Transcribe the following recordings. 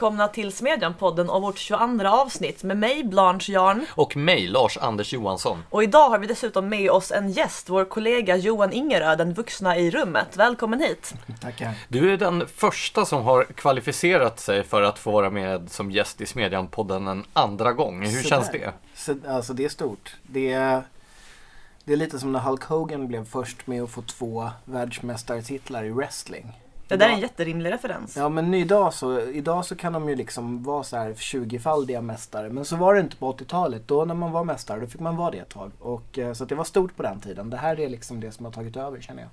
välkomna till Smedjan-podden och vårt 22 avsnitt med mig Blanche Jarn. Och mig, Lars-Anders Johansson. Och idag har vi dessutom med oss en gäst, vår kollega Johan Ingerö, den vuxna i rummet. Välkommen hit! Tackar. Du är den första som har kvalificerat sig för att få vara med som gäst i Smedjan-podden en andra gång. Hur Så känns där. det? Så, alltså det är stort. Det är, det är lite som när Hulk Hogan blev först med att få två världsmästartitlar i wrestling. Det där är en jätterimlig referens. Ja men idag så, idag så kan de ju liksom vara så här 20-faldiga mästare. Men så var det inte på 80-talet. Då när man var mästare då fick man vara det ett tag. Och, eh, så att det var stort på den tiden. Det här är liksom det som har tagit över känner jag.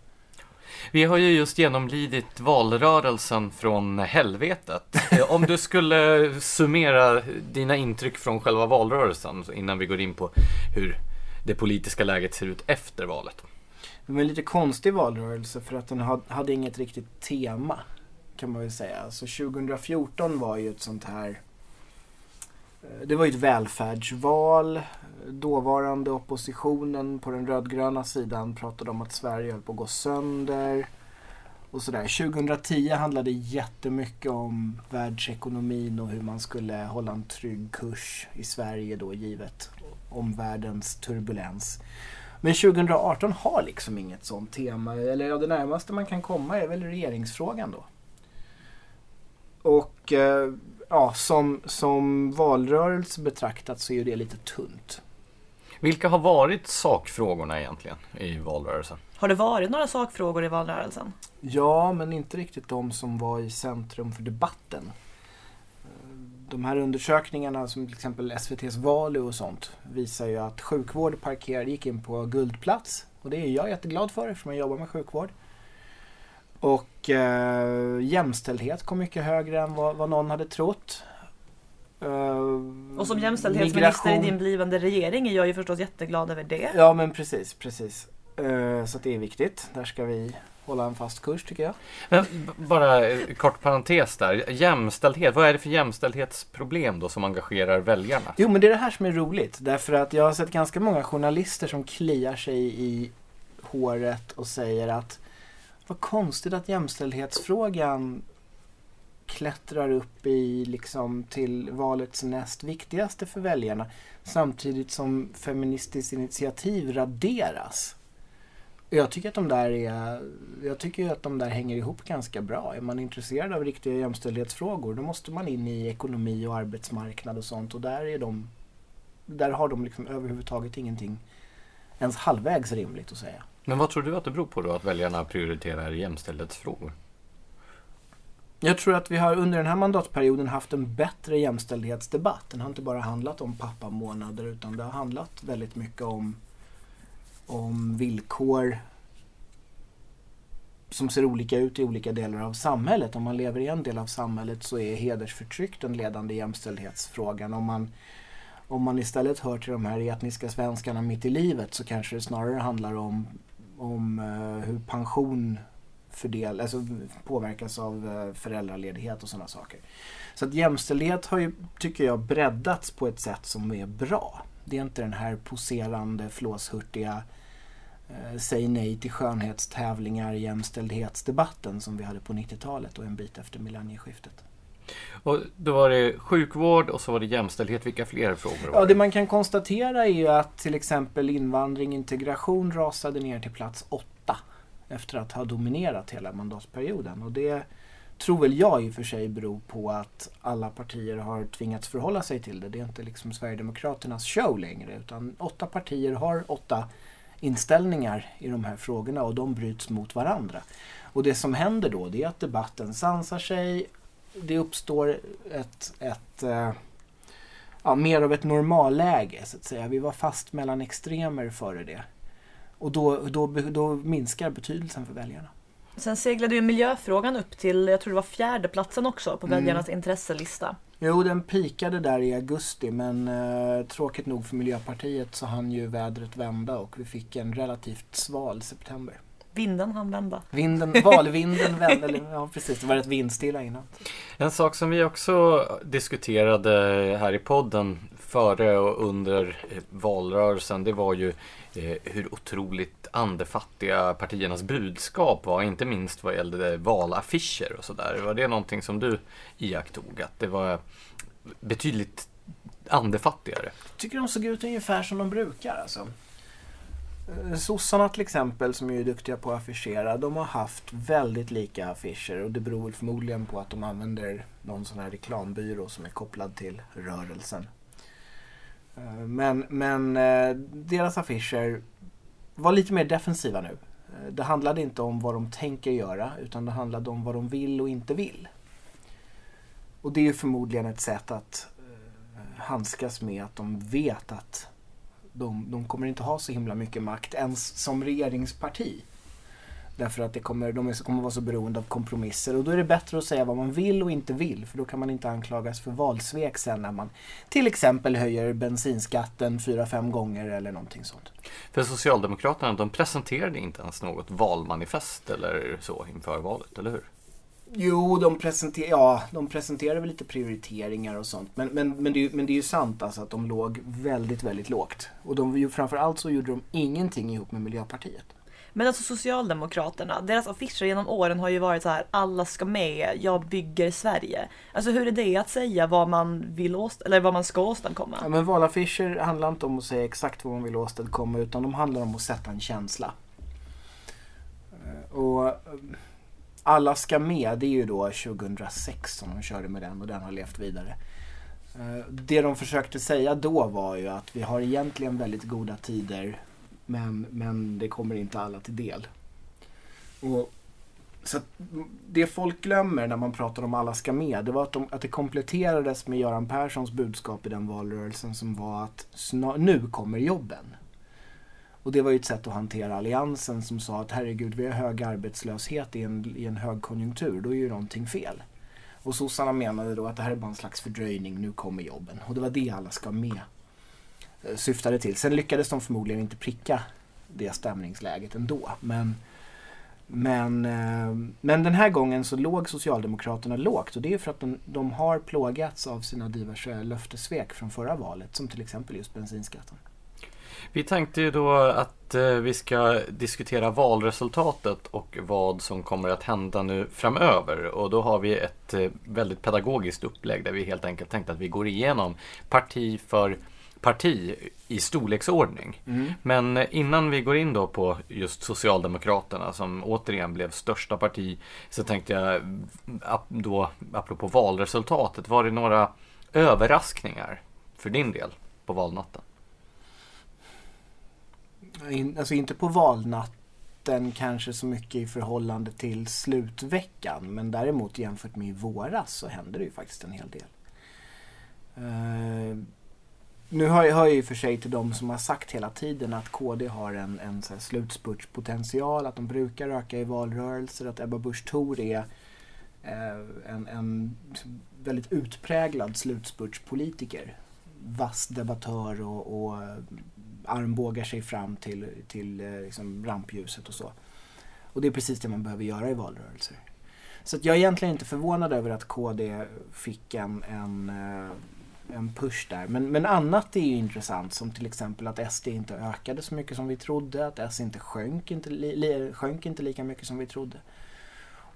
Vi har ju just genomlidit valrörelsen från helvetet. Om du skulle summera dina intryck från själva valrörelsen innan vi går in på hur det politiska läget ser ut efter valet. Det var en lite konstig valrörelse för att den hade inget riktigt tema. Kan man väl säga. Så 2014 var ju ett sånt här eh, det var ju ett välfärdsval. Dåvarande oppositionen på den rödgröna sidan pratade om att Sverige höll på att gå sönder. Och sådär. 2010 handlade jättemycket om världsekonomin och hur man skulle hålla en trygg kurs i Sverige då givet omvärldens turbulens. Men 2018 har liksom inget sånt tema. Eller ja, det närmaste man kan komma är väl regeringsfrågan då. Och eh, ja, som, som valrörelse betraktat så är ju det lite tunt. Vilka har varit sakfrågorna egentligen i valrörelsen? Har det varit några sakfrågor i valrörelsen? Ja, men inte riktigt de som var i centrum för debatten. De här undersökningarna som till exempel SVTs Valu och sånt visar ju att sjukvård parkerar, gick in på guldplats. Och det är jag jätteglad för eftersom jag jobbar med sjukvård. Och eh, jämställdhet kom mycket högre än vad, vad någon hade trott. Eh, Och som jämställdhetsminister i migration- din blivande regering är jag ju förstås jätteglad över det. Ja men precis, precis. Eh, så det är viktigt. Där ska vi hålla en fast kurs tycker jag. Men bara eh, kort parentes där. Jämställdhet, vad är det för jämställdhetsproblem då som engagerar väljarna? Jo men det är det här som är roligt. Därför att jag har sett ganska många journalister som kliar sig i håret och säger att vad konstigt att jämställdhetsfrågan klättrar upp i liksom till valets näst viktigaste för väljarna samtidigt som Feministiskt initiativ raderas. Jag tycker att de där är, jag tycker att de där hänger ihop ganska bra. Är man intresserad av riktiga jämställdhetsfrågor då måste man in i ekonomi och arbetsmarknad och sånt och där är de, där har de liksom överhuvudtaget ingenting ens halvvägs rimligt att säga. Men vad tror du att det beror på då att väljarna prioriterar jämställdhetsfrågor? Jag tror att vi har under den här mandatperioden haft en bättre jämställdhetsdebatt. Den har inte bara handlat om pappamånader utan det har handlat väldigt mycket om, om villkor som ser olika ut i olika delar av samhället. Om man lever i en del av samhället så är hedersförtryck den ledande jämställdhetsfrågan. Om man, om man istället hör till de här etniska svenskarna mitt i livet så kanske det snarare handlar om, om eh, hur pension fördel, alltså påverkas av eh, föräldraledighet och sådana saker. Så att jämställdhet har ju, tycker jag, breddats på ett sätt som är bra. Det är inte den här poserande, flåshurtiga säg nej till skönhetstävlingar, jämställdhetsdebatten som vi hade på 90-talet och en bit efter millennieskiftet. Och då var det sjukvård och så var det jämställdhet. Vilka fler frågor var Ja, det man kan konstatera är ju att till exempel invandring integration rasade ner till plats åtta efter att ha dominerat hela mandatperioden. Och det tror väl jag i och för sig beror på att alla partier har tvingats förhålla sig till det. Det är inte liksom Sverigedemokraternas show längre utan åtta partier har åtta inställningar i de här frågorna och de bryts mot varandra. Och det som händer då det är att debatten sansar sig. Det uppstår ett, ett eh, ja, mer av ett normalläge så att säga. Vi var fast mellan extremer före det. Och då, då, då minskar betydelsen för väljarna. Sen seglade ju miljöfrågan upp till, jag tror det var fjärde platsen också på Mm. väljarnas intresselista. Jo, den pikade där i augusti men eh, tråkigt nog för Miljöpartiet så hann ju vädret vända och vi fick en relativt sval september. Vinden hann vända. Vinden, valvinden vände, eller, ja precis, det var rätt vindstilla innan. En sak som vi också diskuterade här i podden före och under valrörelsen det var ju eh, hur otroligt andefattiga partiernas budskap var, inte minst vad gällde valaffischer och sådär. Var det någonting som du iakttog? Att det var betydligt andefattigare? Jag tycker de såg ut ungefär som de brukar alltså. Eh, sossarna till exempel som är duktiga på att affischera, de har haft väldigt lika affischer och det beror väl förmodligen på att de använder någon sån här reklambyrå som är kopplad till rörelsen. Eh, men, men eh, deras affischer var lite mer defensiva nu. Eh, det handlade inte om vad de tänker göra utan det handlade om vad de vill och inte vill. Och det är förmodligen ett sätt att eh, handskas med att de vet att de, de kommer inte ha så himla mycket makt ens som regeringsparti. Därför att det kommer, de kommer vara så beroende av kompromisser och då är det bättre att säga vad man vill och inte vill för då kan man inte anklagas för valsvek sen när man till exempel höjer bensinskatten fyra fem gånger eller någonting sånt. För Socialdemokraterna, de presenterade inte ens något valmanifest eller så inför valet, eller hur? Jo, de, presenter ja, de presenterade väl lite prioriteringar och sånt. Men, men, men, det, är, men det är ju sant alltså att de låg väldigt, väldigt lågt. Och de, framförallt så gjorde de ingenting ihop med Miljöpartiet. Men alltså Socialdemokraterna, deras affischer genom åren har ju varit så här, alla ska med, jag bygger Sverige. Alltså hur är det att säga vad man vill åst eller vad man ska åstadkomma? Ja, men valaffischer handlar inte om att säga exakt vad man vill åstadkomma utan de handlar om att sätta en känsla. Eh, och eh, alla ska med, det är ju då 2006 som de körde med den och den har levt vidare. Eh, det de försökte säga då var ju att vi har egentligen väldigt goda tider men, men det kommer inte alla till del. Och, så Det folk glömmer när man pratar om alla ska med, det var att, de, att det kompletterades med Göran Perssons budskap i den valrörelsen som var att snar, nu kommer jobben. Och det var ju ett sätt att hantera alliansen som sa att herregud, vi har hög arbetslöshet i en, i en högkonjunktur, då är ju någonting fel. Och sossarna menade då att det här är bara en slags fördröjning, nu kommer jobben. Och det var det alla ska med Eh, syftade till. Sen lyckades de förmodligen inte pricka det stämningsläget ändå. Men, men, eh, men den här gången så låg Socialdemokraterna lågt och det är för att de, de har plågats av sina diverse löftesvek från förra valet, som till exempel just bensinskatten. Vi tänkte ju då att eh, vi ska diskutera valresultatet och vad som kommer att hända nu framöver. Och då har vi ett väldigt pedagogiskt upplägg där vi helt enkelt tänkte att vi går igenom parti för parti i storleksordning. Mm. Men innan vi går in då på just Socialdemokraterna som återigen blev största parti så tänkte jag då apropå valresultatet, var det några överraskningar för din del på valnatten? in, alltså inte på valnatten kanske så mycket i förhållande till slutveckan. Men däremot jämfört med i våras så hände det ju faktiskt en hel del. Uh, nu hör jag, hör jag i och för sig till de som har sagt hela tiden att KD har en, en så slutspurtspotential, att de brukar öka i valrörelser, att Ebba Busch Thor är eh, en, en väldigt utpräglad slutspurtspolitiker. Vass debattör och, och eh, armbågar sig fram till, till eh, liksom rampljuset och så. Och det är precis det man behöver göra i valrörelser. Så jag är egentligen inte förvånad över att KD fick en, en, en push där. Men, men annat är ju intressant som till exempel att SD inte ökade så mycket som vi trodde. Att S inte sjönk inte, li, sjönk inte lika mycket som vi trodde.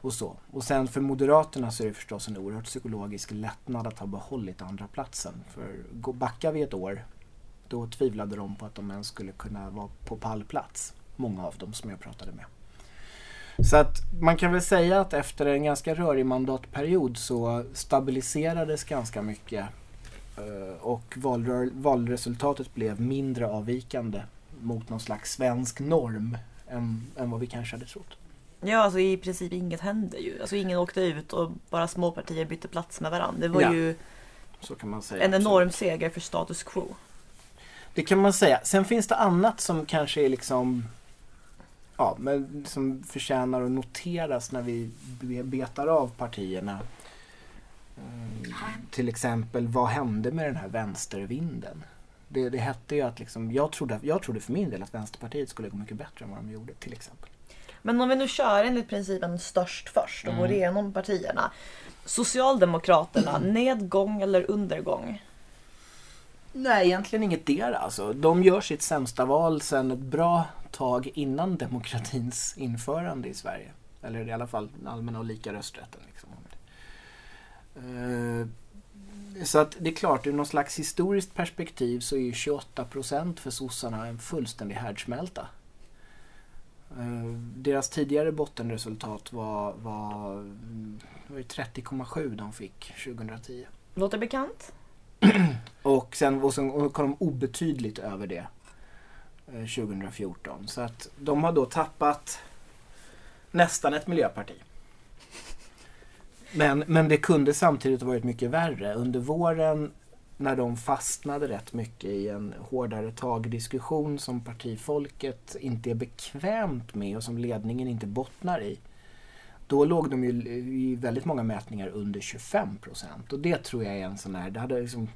Och så. Och sen för Moderaterna så är det förstås en oerhört psykologisk lättnad att ha behållit andra platsen. För backar vi ett år då tvivlade de på att de ens skulle kunna vara på pallplats. Många av dem som jag pratade med. Så att man kan väl säga att efter en ganska rörig mandatperiod så stabiliserades ganska mycket och valresultatet blev mindre avvikande mot någon slags svensk norm än, än vad vi kanske hade trott. Ja, alltså i princip inget hände ju. Alltså ingen åkte ut och bara små partier bytte plats med varandra. Det var ja, ju en enorm seger för status quo. Det kan man säga. Sen finns det annat som kanske är liksom ja, men som förtjänar att noteras när vi betar av partierna. Mm, till exempel, vad hände med den här vänstervinden? Det, det hette ju att liksom, jag, trodde, jag trodde för min del att Vänsterpartiet skulle gå mycket bättre än vad de gjorde till exempel. Men om vi nu kör enligt principen störst först och mm. går igenom partierna. Socialdemokraterna, nedgång eller undergång? Nej, egentligen inget där alltså. De gör sitt sämsta val sedan ett bra tag innan demokratins införande i Sverige. Eller i alla fall allmänna och lika rösträtten. Liksom. Eh, så att det är klart, ur någon slags historiskt perspektiv så är ju 28 procent för sossarna en fullständig härdsmälta. Eh, deras tidigare bottenresultat var, var, var 30,7 de fick 2010. Låter bekant. Och sen, och sen kom de obetydligt över det eh, 2014. Så att de har då tappat nästan ett miljöparti. Men, men det kunde samtidigt varit mycket värre. Under våren när de fastnade rätt mycket i en hårdare tagdiskussion som partifolket inte är bekvämt med och som ledningen inte bottnar i. Då låg de ju i väldigt många mätningar under 25 procent och det tror jag är en sån här, det hade liksom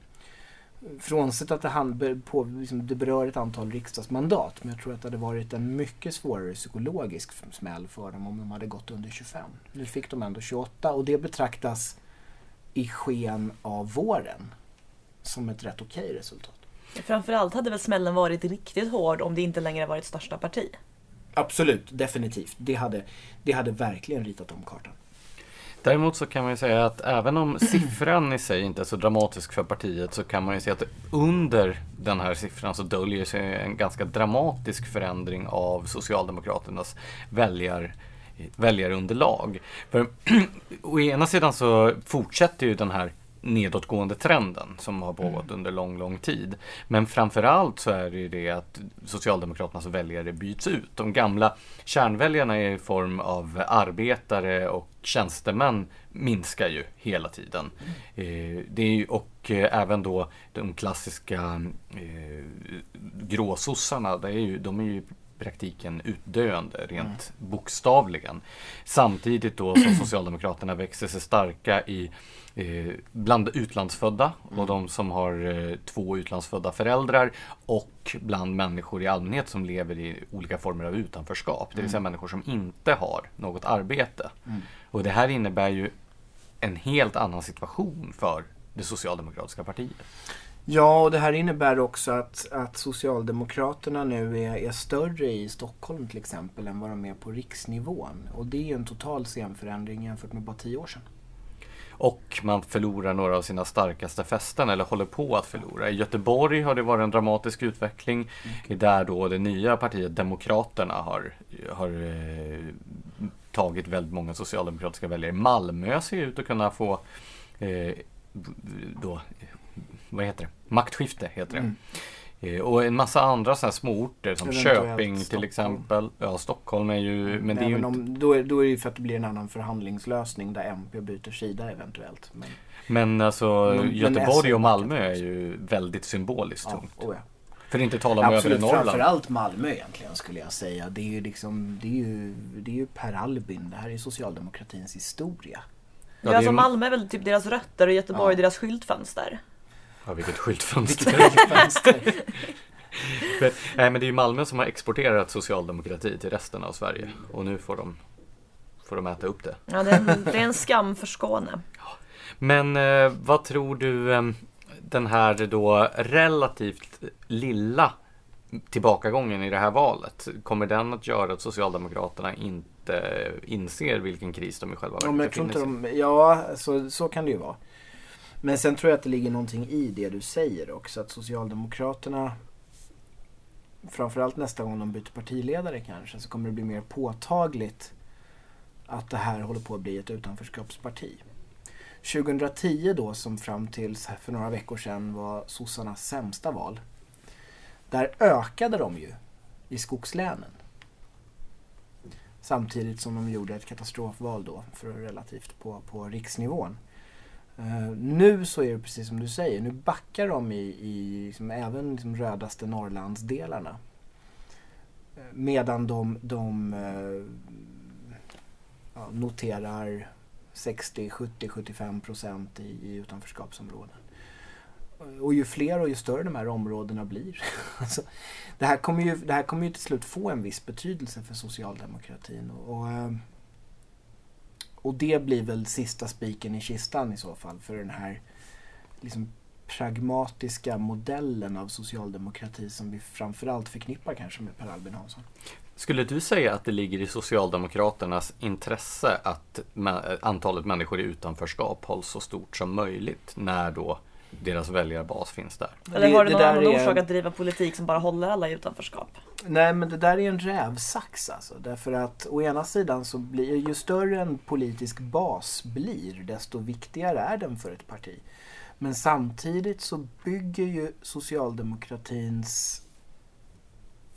Frånsett att det, hand, på, liksom, det berör ett antal riksdagsmandat men jag tror att det hade varit en mycket svårare psykologisk smäll för dem om de hade gått under 25. Nu fick de ändå 28 och det betraktas i sken av våren som ett rätt okej resultat. Framförallt hade väl smällen varit riktigt hård om det inte längre varit största parti. Absolut, definitivt. Det hade, det hade verkligen ritat om kartan. Däremot så kan man ju säga att även om siffran i sig inte är så dramatisk för partiet så kan man ju se att under den här siffran så döljer sig en ganska dramatisk förändring av Socialdemokraternas väljar, väljarunderlag. För å ena sidan så fortsätter ju den här nedåtgående trenden som har pågått mm. under lång, lång tid. Men framförallt så är det ju det att Socialdemokraternas väljare byts ut. De gamla kärnväljarna i form av arbetare och tjänstemän minskar ju hela tiden. Mm. Eh, det är ju, och eh, även då de klassiska eh, gråsossarna, det är ju, de är ju praktiken utdöende, rent mm. bokstavligen. Samtidigt då som Socialdemokraterna växer sig starka i eh, bland utlandsfödda mm. och de som har eh, två utlandsfödda föräldrar och bland människor i allmänhet som lever i olika former av utanförskap. Det vill säga mm. människor som inte har något arbete. Mm. Och det här innebär ju en helt annan situation för det socialdemokratiska partiet. Ja, och det här innebär också att, att Socialdemokraterna nu är, är större i Stockholm till exempel än vad de är på riksnivån. Och det är en total scenförändring jämfört med bara tio år sedan. Och man förlorar några av sina starkaste fästen eller håller på att förlora. I Göteborg har det varit en dramatisk utveckling. Mm. Där då det nya partiet Demokraterna har, har eh, tagit väldigt många socialdemokratiska väljare. Malmö ser ut att kunna få eh, då, vad heter det? Maktskifte heter det. Mm. Eh, och en massa andra så här småorter som Köping till exempel. Ja, Stockholm är ju... Men, men det är ju om, inte... då, är, då är det ju för att det blir en annan förhandlingslösning där MP byter sida eventuellt. Men, men alltså men, Göteborg och Malmö är ju väldigt symboliskt tungt. Ja, oh ja. För att inte tala om övre Norrland. Framförallt Malmö egentligen skulle jag säga. Det är ju liksom, det är ju, det är ju Per Albin. Det här är socialdemokratins historia. Ja, ja alltså Malmö är väl typ deras rötter och Göteborg ja. deras skyltfönster. Ja, vilket skyltfönster. skyltfönster. men, nej, men det är ju Malmö som har exporterat socialdemokrati till resten av Sverige. Och nu får de, får de äta upp det. Ja, det är en, det är en skam för Skåne. Men eh, vad tror du eh, den här då relativt lilla tillbakagången i det här valet, kommer den att göra att Socialdemokraterna inte inser vilken kris de i själva verket ja, befinner sig i? Ja, så, så kan det ju vara. Men sen tror jag att det ligger någonting i det du säger också. Att Socialdemokraterna, framförallt nästa gång de byter partiledare kanske, så kommer det bli mer påtagligt att det här håller på att bli ett utanförskapsparti. 2010 då, som fram till för några veckor sedan var sossarnas sämsta val. Där ökade de ju i skogslänen. Samtidigt som de gjorde ett katastrofval då, för relativt på, på riksnivån. Uh, nu så är det precis som du säger, nu backar de i, i liksom, även liksom rödaste Norrlandsdelarna. Uh, medan de, de uh, ja, noterar 60, 70, 75 procent i, i utanförskapsområden. Och ju fler och ju större de här områdena blir. alltså, det, här kommer ju, det här kommer ju till slut få en viss betydelse för socialdemokratin. Och, och och det blir väl sista spiken i kistan i så fall för den här liksom pragmatiska modellen av socialdemokrati som vi framförallt förknippar kanske med Per Albin Hansson. Skulle du säga att det ligger i Socialdemokraternas intresse att antalet människor i utanförskap hålls så stort som möjligt när då deras väljarbas finns där? Eller har du någon annan är... orsak att driva politik som bara håller alla i utanförskap? Nej men det där är en rävsax alltså. Därför att å ena sidan så blir ju större en politisk bas blir desto viktigare är den för ett parti. Men samtidigt så bygger ju socialdemokratins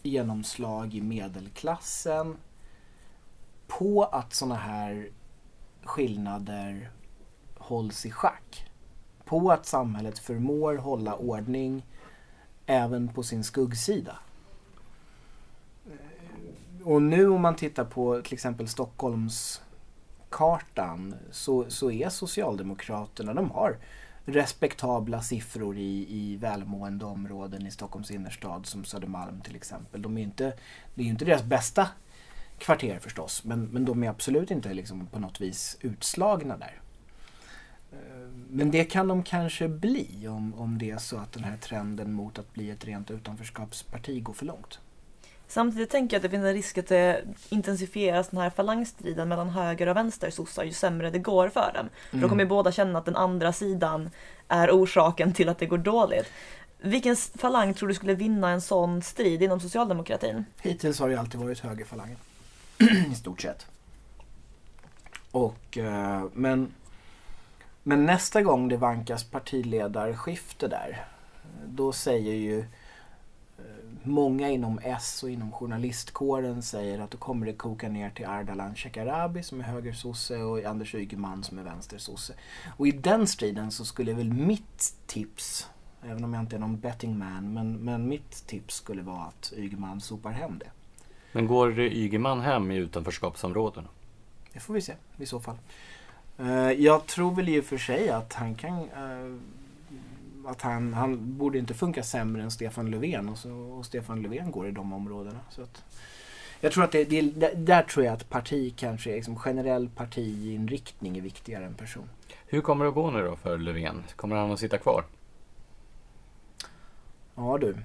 genomslag i medelklassen på att sådana här skillnader hålls i schack. På att samhället förmår hålla ordning även på sin skuggsida. Och nu om man tittar på till exempel Stockholmskartan så, så är Socialdemokraterna, de har respektabla siffror i, i välmående områden i Stockholms innerstad som Södermalm till exempel. De är inte, det är ju inte deras bästa kvarter förstås men, men de är absolut inte liksom på något vis utslagna där. Men det kan de kanske bli om, om det är så att den här trenden mot att bli ett rent utanförskapsparti går för långt. Samtidigt tänker jag att det finns en risk att det intensifieras den här falangstriden mellan höger och vänster sossar ju sämre det går för dem. För mm. då kommer ju båda känna att den andra sidan är orsaken till att det går dåligt. Vilken falang tror du skulle vinna en sån strid inom socialdemokratin? Hittills har det alltid varit högerfalangen. I stort sett. Och, eh, men, men nästa gång det vankas partiledarskifte där, då säger ju många inom S och inom journalistkåren säger att då kommer det koka ner till Ardalan Shekarabi som är högersosse och Anders Ygeman som är vänstersosse. Och i den striden så skulle väl mitt tips, även om jag inte är någon betting man, men, men mitt tips skulle vara att Ygeman sopar hem det. Men går Ygeman hem i utanförskapsområdena? Det får vi se i så fall. Eh, jag tror väl i och för sig att han kan eh, att han, han borde inte funka sämre än Stefan Löfven och, så, och Stefan Löfven går i de områdena. Så att, jag tror att det, det, där tror jag att parti kanske, liksom generell partiinriktning är viktigare än person. Hur kommer det att gå nu då för Löfven? Kommer han att sitta kvar? Ja du.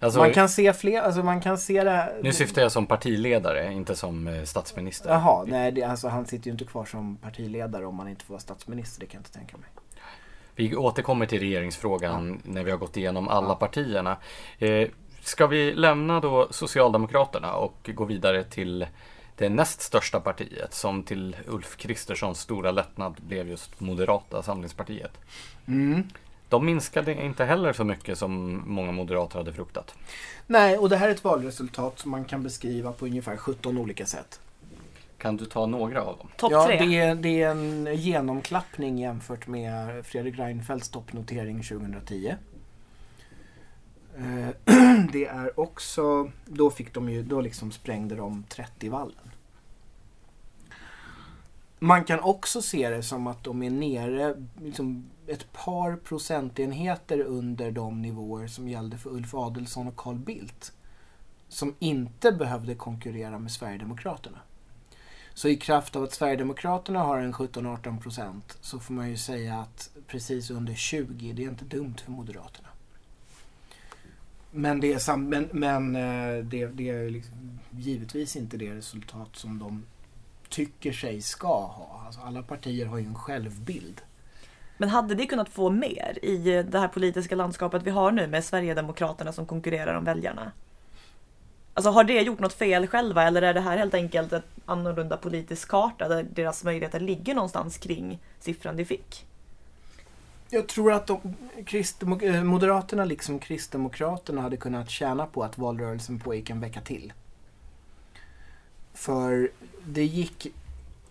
Alltså, man kan se fler, alltså man kan se det Nu syftar jag som partiledare, inte som eh, statsminister. Jaha, nej det, alltså han sitter ju inte kvar som partiledare om man inte får vara statsminister, det kan jag inte tänka mig. Vi återkommer till regeringsfrågan ja. när vi har gått igenom alla ja. partierna. Eh, ska vi lämna då Socialdemokraterna och gå vidare till det näst största partiet som till Ulf Kristerssons stora lättnad blev just Moderata samlingspartiet. Mm. De minskade inte heller så mycket som många moderater hade fruktat. Nej, och det här är ett valresultat som man kan beskriva på ungefär 17 olika sätt. Kan du ta några av dem? Topp ja, tre? Det är, det är en genomklappning jämfört med Fredrik Reinfeldts toppnotering 2010. Eh, det är också, då fick de ju, då liksom sprängde de 30-vallen. Man kan också se det som att de är nere liksom ett par procentenheter under de nivåer som gällde för Ulf Adelsohn och Carl Bildt. Som inte behövde konkurrera med Sverigedemokraterna. Så i kraft av att Sverigedemokraterna har en 17-18 procent så får man ju säga att precis under 20, det är inte dumt för Moderaterna. Men det är, sam men, men eh, det, det är liksom givetvis inte det resultat som de tycker sig ska ha. Alltså alla partier har ju en självbild. Men hade det kunnat få mer i det här politiska landskapet vi har nu med Sverigedemokraterna som konkurrerar om väljarna? Alltså har det gjort något fel själva eller är det här helt enkelt ett annorlunda politisk karta där deras möjligheter ligger någonstans kring siffran de fick? Jag tror att de, eh, Moderaterna liksom Kristdemokraterna hade kunnat tjäna på att valrörelsen pågick en vecka till. För det gick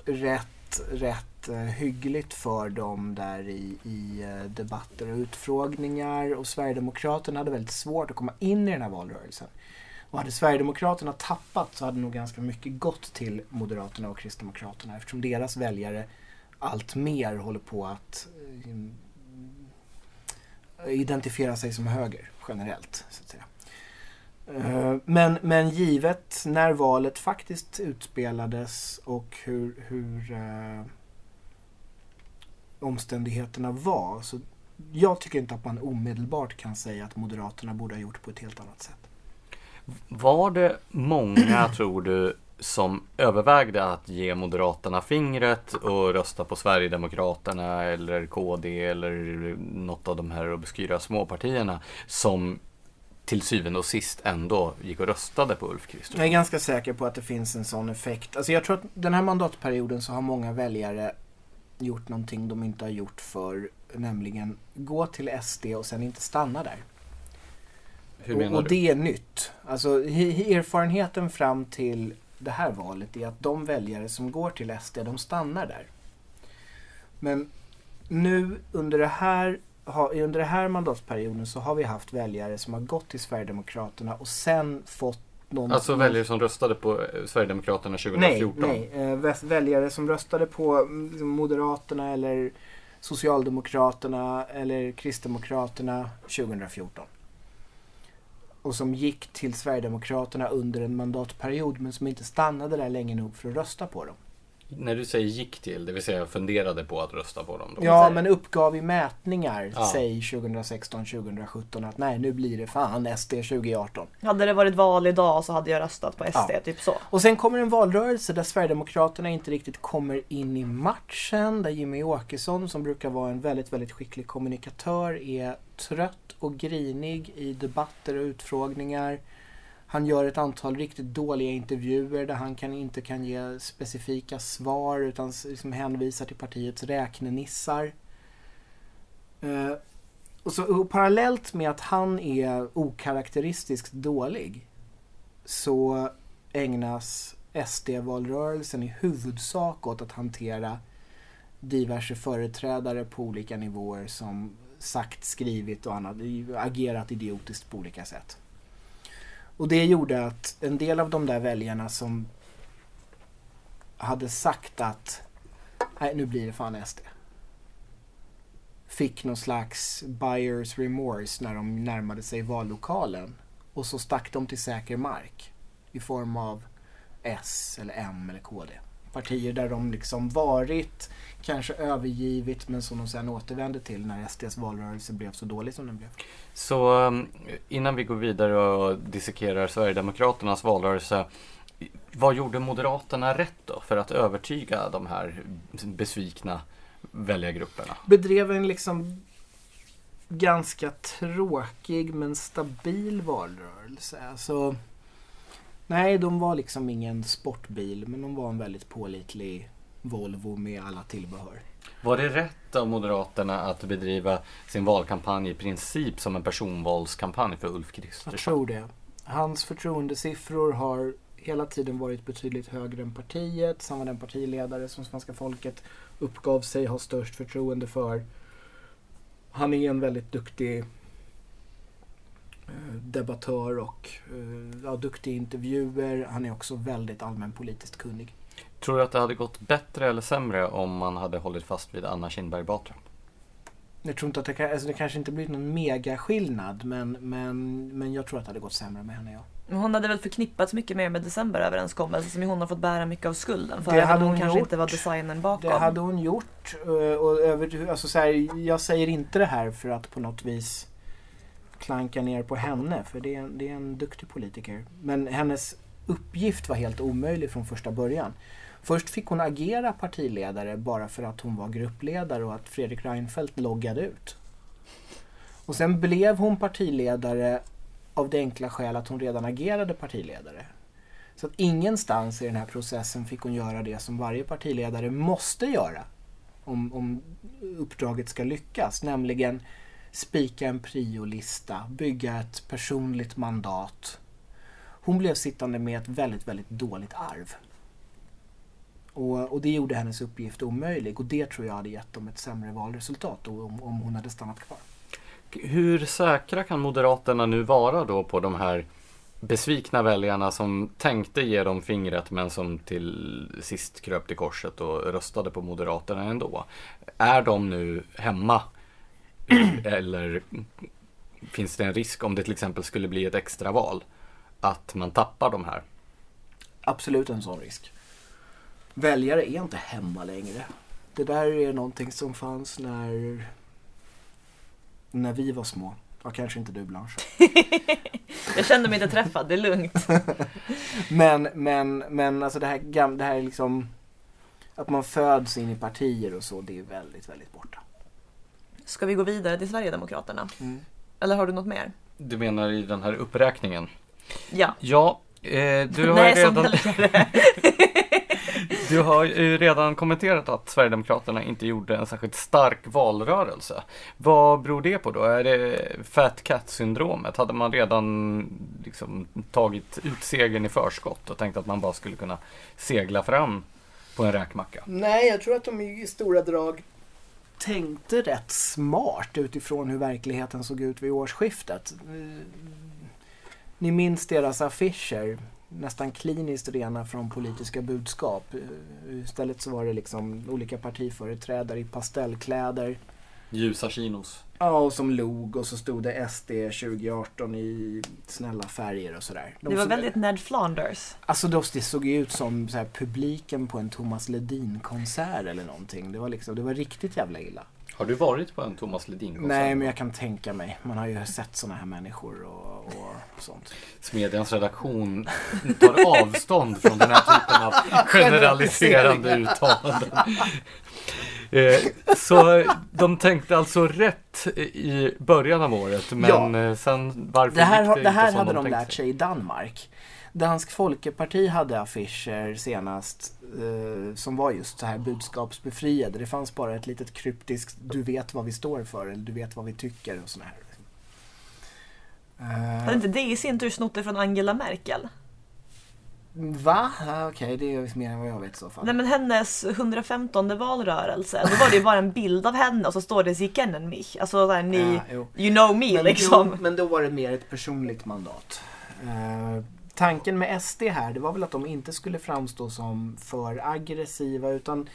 rätt, rätt Eh, hyggligt för dem där i, i eh, debatter och utfrågningar och Sverigedemokraterna hade väldigt svårt att komma in i den här valrörelsen. Och hade Sverigedemokraterna tappat så hade nog ganska mycket gått till Moderaterna och Kristdemokraterna eftersom deras väljare allt mer håller på att eh, identifiera sig som höger generellt. Så att säga. Men, men givet när valet faktiskt utspelades och hur, hur omständigheterna var så jag tycker inte att man omedelbart kan säga att Moderaterna borde ha gjort på ett helt annat sätt. Var det många, tror du, som övervägde att ge Moderaterna fingret och rösta på Sverigedemokraterna eller KD eller något av de här obskyra småpartierna som till syvende och sist ändå gick och röstade på Ulf Kristersson? Jag är ganska säker på att det finns en sån effekt. Alltså jag tror att den här mandatperioden så har många väljare gjort någonting de inte har gjort för nämligen gå till SD och sen inte stanna där. Hur menar och, och du? det är nytt. Alltså he- erfarenheten fram till det här valet är att de väljare som går till SD, de stannar där. Men nu under det här under den här mandatperioden så har vi haft väljare som har gått till Sverigedemokraterna och sen fått någon... Alltså väljare som röstade på eh, Sverigedemokraterna Nej, 2014? nej. Eh, väs- väljare som röstade på mm, Moderaterna eller Socialdemokraterna eller Kristdemokraterna 2014. Och som gick till Sverigedemokraterna under en mandatperiod men som inte stannade där länge nog för att rösta på dem. När du säger gick till, det vill säga funderade på att rösta på dem då? Ja, men uppgav i mätningar, Ja. säg 2016-2017 att nej, nu blir det fan SD 2018. Hade det varit val idag så hade jag röstat på SD, Ja. typ så. Och sen kommer en valrörelse där Sverigedemokraterna inte riktigt kommer in i matchen. Där Jimmy Åkesson, som brukar vara en väldigt, väldigt skicklig kommunikatör, är trött och grinig i debatter och utfrågningar. Han gör ett antal riktigt dåliga intervjuer där han kan, inte kan ge specifika svar utan liksom hänvisar till partiets räknenissar. Eh, och, så, och parallellt med att han är okaraktäristiskt dålig så ägnas SD-valrörelsen i huvudsak åt att hantera diverse företrädare på olika nivåer som sagt, skrivit och annat, agerat idiotiskt på olika sätt. Och det gjorde att en del av de där väljarna som hade sagt att nej, nu blir det fan SD. Fick någon slags buyers remorse när de närmade sig vallokalen. Och så stack de till säker mark i form av S eller M eller KD. Partier där de liksom varit, kanske övergivit men som de sen återvände till när SDs valrörelse blev så dålig som den blev. Så um, innan vi går vidare och dissekerar Sverigedemokraternas valrörelse. Vad gjorde Moderaterna rätt då för att övertyga de här besvikna väljargrupperna? Bedrev en liksom ganska tråkig men stabil valrörelse. Alltså, nej, de var liksom ingen sportbil men de var en väldigt pålitlig Volvo med alla tillbehör. Var det rätt av Moderaterna att bedriva sin valkampanj i princip som en personvalskampanj för Ulf Jag Kristersson? tror det. Hans förtroendesiffror har hela tiden varit betydligt högre än partiet. Han var den partiledare som svenska folket uppgav sig ha störst förtroende för. Han är en väldigt duktig eh, debattör och eh, ja, duktig intervjuer. Han är också väldigt allmänpolitiskt kunnig. Tror du att det hade gått bättre eller sämre om man hade hållit fast vid Anna Kinberg Batra? Jag tror inte att det, kan, alltså det kanske inte blir någon megaskillnad men, men, men jag tror att det hade gått sämre med henne ja. Men Hon hade väl förknippats mycket mer med decemberöverenskommelsen som hon har fått bära mycket av skulden för. Det hade hon hon kanske gjort. inte var designern bakom. Det hade hon gjort. eh, Och över, alltså så här, jag säger inte det här för att på något vis klanka ner på henne. För det är, det är en duktig politiker. Men hennes uppgift var helt omöjlig från första början. Först fick hon agera partiledare bara för att hon var gruppledare och att Fredrik Reinfeldt loggade ut. Och sen blev hon partiledare av det enkla skäl att hon redan agerade partiledare. Så att ingenstans i den här processen fick hon göra det som varje partiledare måste göra om, om uppdraget ska lyckas, nämligen spika en priolista, bygga ett personligt mandat. Hon blev sittande med ett väldigt, väldigt dåligt arv. Och, och det gjorde hennes uppgift omöjlig och det tror jag hade gett dem ett sämre valresultat om, om hon hade stannat kvar. Hur säkra kan Moderaterna nu vara då på de här besvikna väljarna som tänkte ge dem fingret men som till sist kröp till korset och röstade på Moderaterna ändå? Är de nu hemma? Eller finns det en risk om det till exempel skulle bli ett extraval att man tappar de här? Absolut en sån risk. Väljare är inte hemma längre. Det där är någonting som fanns när när vi var små. Ja, kanske inte du Blanche. Jag kände mig inte träffad, det är lugnt. Men, men, men alltså det här, gam- det här är liksom att man föds in i partier och så, det är väldigt, väldigt borta. Ska vi gå vidare till Sverigedemokraterna? Mm. Eller har du något mer? Du menar i den här uppräkningen? Ja. Ja, eh, du har Nej, redan... Du har ju redan kommenterat att Sverigedemokraterna inte gjorde en särskilt stark valrörelse. Vad beror det på då? Är det fat cat-syndromet? Hade man redan liksom tagit ut segern i förskott och tänkt att man bara skulle kunna segla fram på en räkmacka? Nej, jag tror att de i stora drag tänkte rätt smart utifrån hur verkligheten såg ut vid årsskiftet. Eh, ni minns deras affischer, nästan kliniskt rena från politiska budskap. Istället så var det liksom olika partiföreträdare i pastellkläder. Ljusa chinos. Ja, och som log och så stod det SD 2018 i snälla färger och sådär. De Det var väldigt Ned Flanders. Alltså då, det såg ju ut som så här, publiken på en Thomas Ledin-konsert eller någonting. Det var, liksom, det var riktigt jävla illa. Har du varit på en Thomas Ledin-konsert? Nej, men jag kan tänka mig. Man har ju sett såna här människor och, och sånt. Smedjans redaktion tar avstånd från den här typen av generaliserande uttalanden. Eh, Så de tänkte alltså rätt i början av året, men eh, sen varför Det här, det här hade de de lärt sig i Danmark. Dansk Folkeparti hade affischer senast eh, som var just så här budskapsbefriade. Det fanns bara ett litet kryptiskt du vet vad vi står för eller du vet vad vi tycker och såna här. Eh, Hade inte det i sin tur snott det från Angela Merkel? Va? Okej, det är mer än vad jag vet i så fall. Nej men hennes 115 valrörelse, då var det ju bara en bild av henne och så står det Sie kennen mich. Alltså såhär, ni, Ja, you know me men, liksom. Jo, men då var det mer ett personligt mandat. Eh, tanken med SD här, det var väl att de inte skulle framstå som för aggressiva utan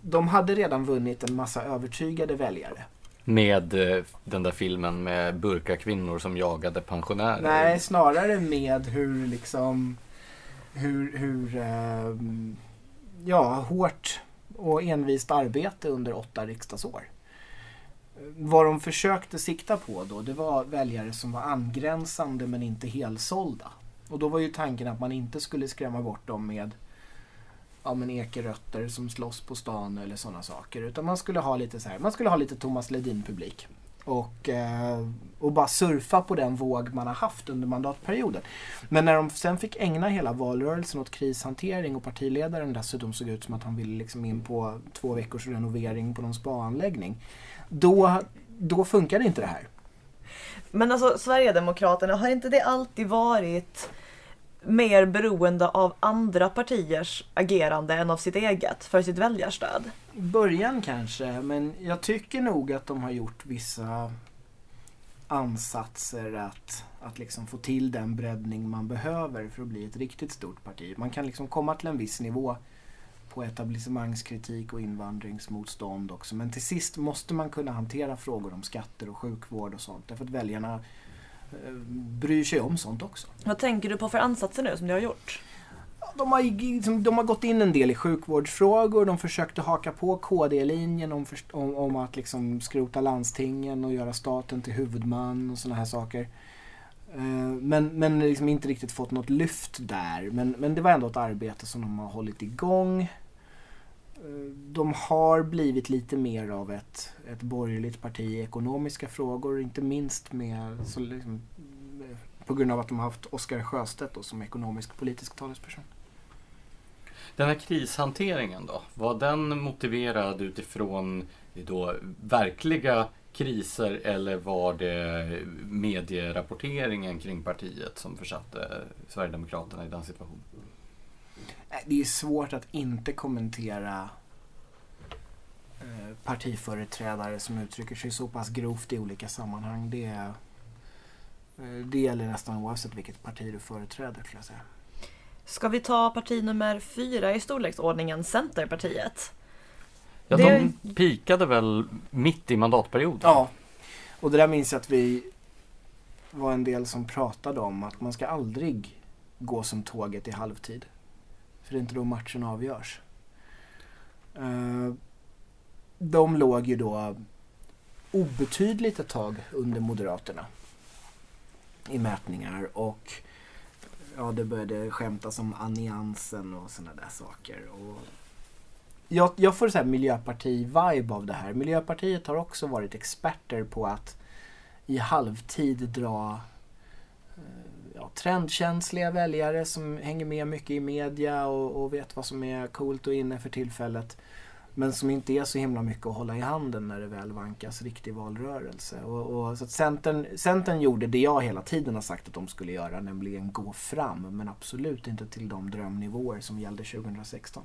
de hade redan vunnit en massa övertygade väljare. Med eh, den där filmen med burkakvinnor som jagade pensionärer. Nej, snarare med hur liksom hur, hur eh, ja, hårt och envist arbete under åtta riksdagsår. Vad de försökte sikta på då, det var väljare som var angränsande men inte helsålda. Och då var ju tanken att man inte skulle skrämma bort dem med ja, men ekerötter som slåss på stan eller sådana saker. Utan man skulle ha lite så här, man skulle ha lite Thomas Ledin-publik. Och, eh, och bara surfa på den våg man har haft under mandatperioden. Men när de sen fick ägna hela valrörelsen åt krishantering och partiledaren dessutom såg ut som att han ville liksom in på två veckors renovering på någon spaanläggning. Då, då funkade inte det här. Men alltså Sverigedemokraterna, har inte det alltid varit mer beroende av andra partiers agerande än av sitt eget för sitt väljarstöd? I början kanske, men jag tycker nog att de har gjort vissa ansatser att, att liksom få till den breddning man behöver för att bli ett riktigt stort parti. Man kan liksom komma till en viss nivå på etablissemangskritik och invandringsmotstånd också. Men till sist måste man kunna hantera frågor om skatter och sjukvård och sånt. Därför att väljarna bryr sig om sånt också. Vad tänker du på för ansatser nu som du har gjort? De har, liksom, de har gått in en del i sjukvårdsfrågor. De försökte haka på KD-linjen om, om, om att liksom skrota landstingen och göra staten till huvudman och sådana här saker. Eh, Men, men liksom inte riktigt fått något lyft där. Men, men det var ändå ett arbete som de har hållit igång. De har blivit lite mer av ett, ett borgerligt parti i ekonomiska frågor. Inte minst med, så liksom, eh, på grund av att de har haft Oscar Sjöstedt då, som ekonomisk politisk talesperson. Den här krishanteringen då, var den motiverad utifrån då verkliga kriser eller var det medierapporteringen kring partiet som försatte Sverigedemokraterna i den situationen? Det är svårt att inte kommentera eh, partiföreträdare som uttrycker sig så pass grovt i olika sammanhang. Det, eh, det gäller nästan oavsett vilket parti du företräder skulle jag säga. Ska vi ta parti nummer fyra i storleksordningen, Centerpartiet? Ja, Det- de pikade väl mitt i mandatperioden? Ja, och det där minns jag att vi var en del som pratade om att man ska aldrig gå som tåget i halvtid. För det är inte då matchen avgörs. Eh, de låg ju då obetydligt ett tag under Moderaterna i mätningar och ja, det började skämtas om alliansen och sådana där saker. Och jag, jag får så här Miljöparti-vibe av det här. Miljöpartiet har också varit experter på att i halvtid dra ja, trendkänsliga väljare som hänger med mycket i media och, och vet vad som är coolt och inne för tillfället. Men som inte är så himla mycket att hålla i handen när det väl vankas riktig valrörelse. Och, och, så att Centern, Centern gjorde det jag hela tiden har sagt att de skulle göra, nämligen gå fram. Men absolut inte till de drömnivåer som gällde 2016.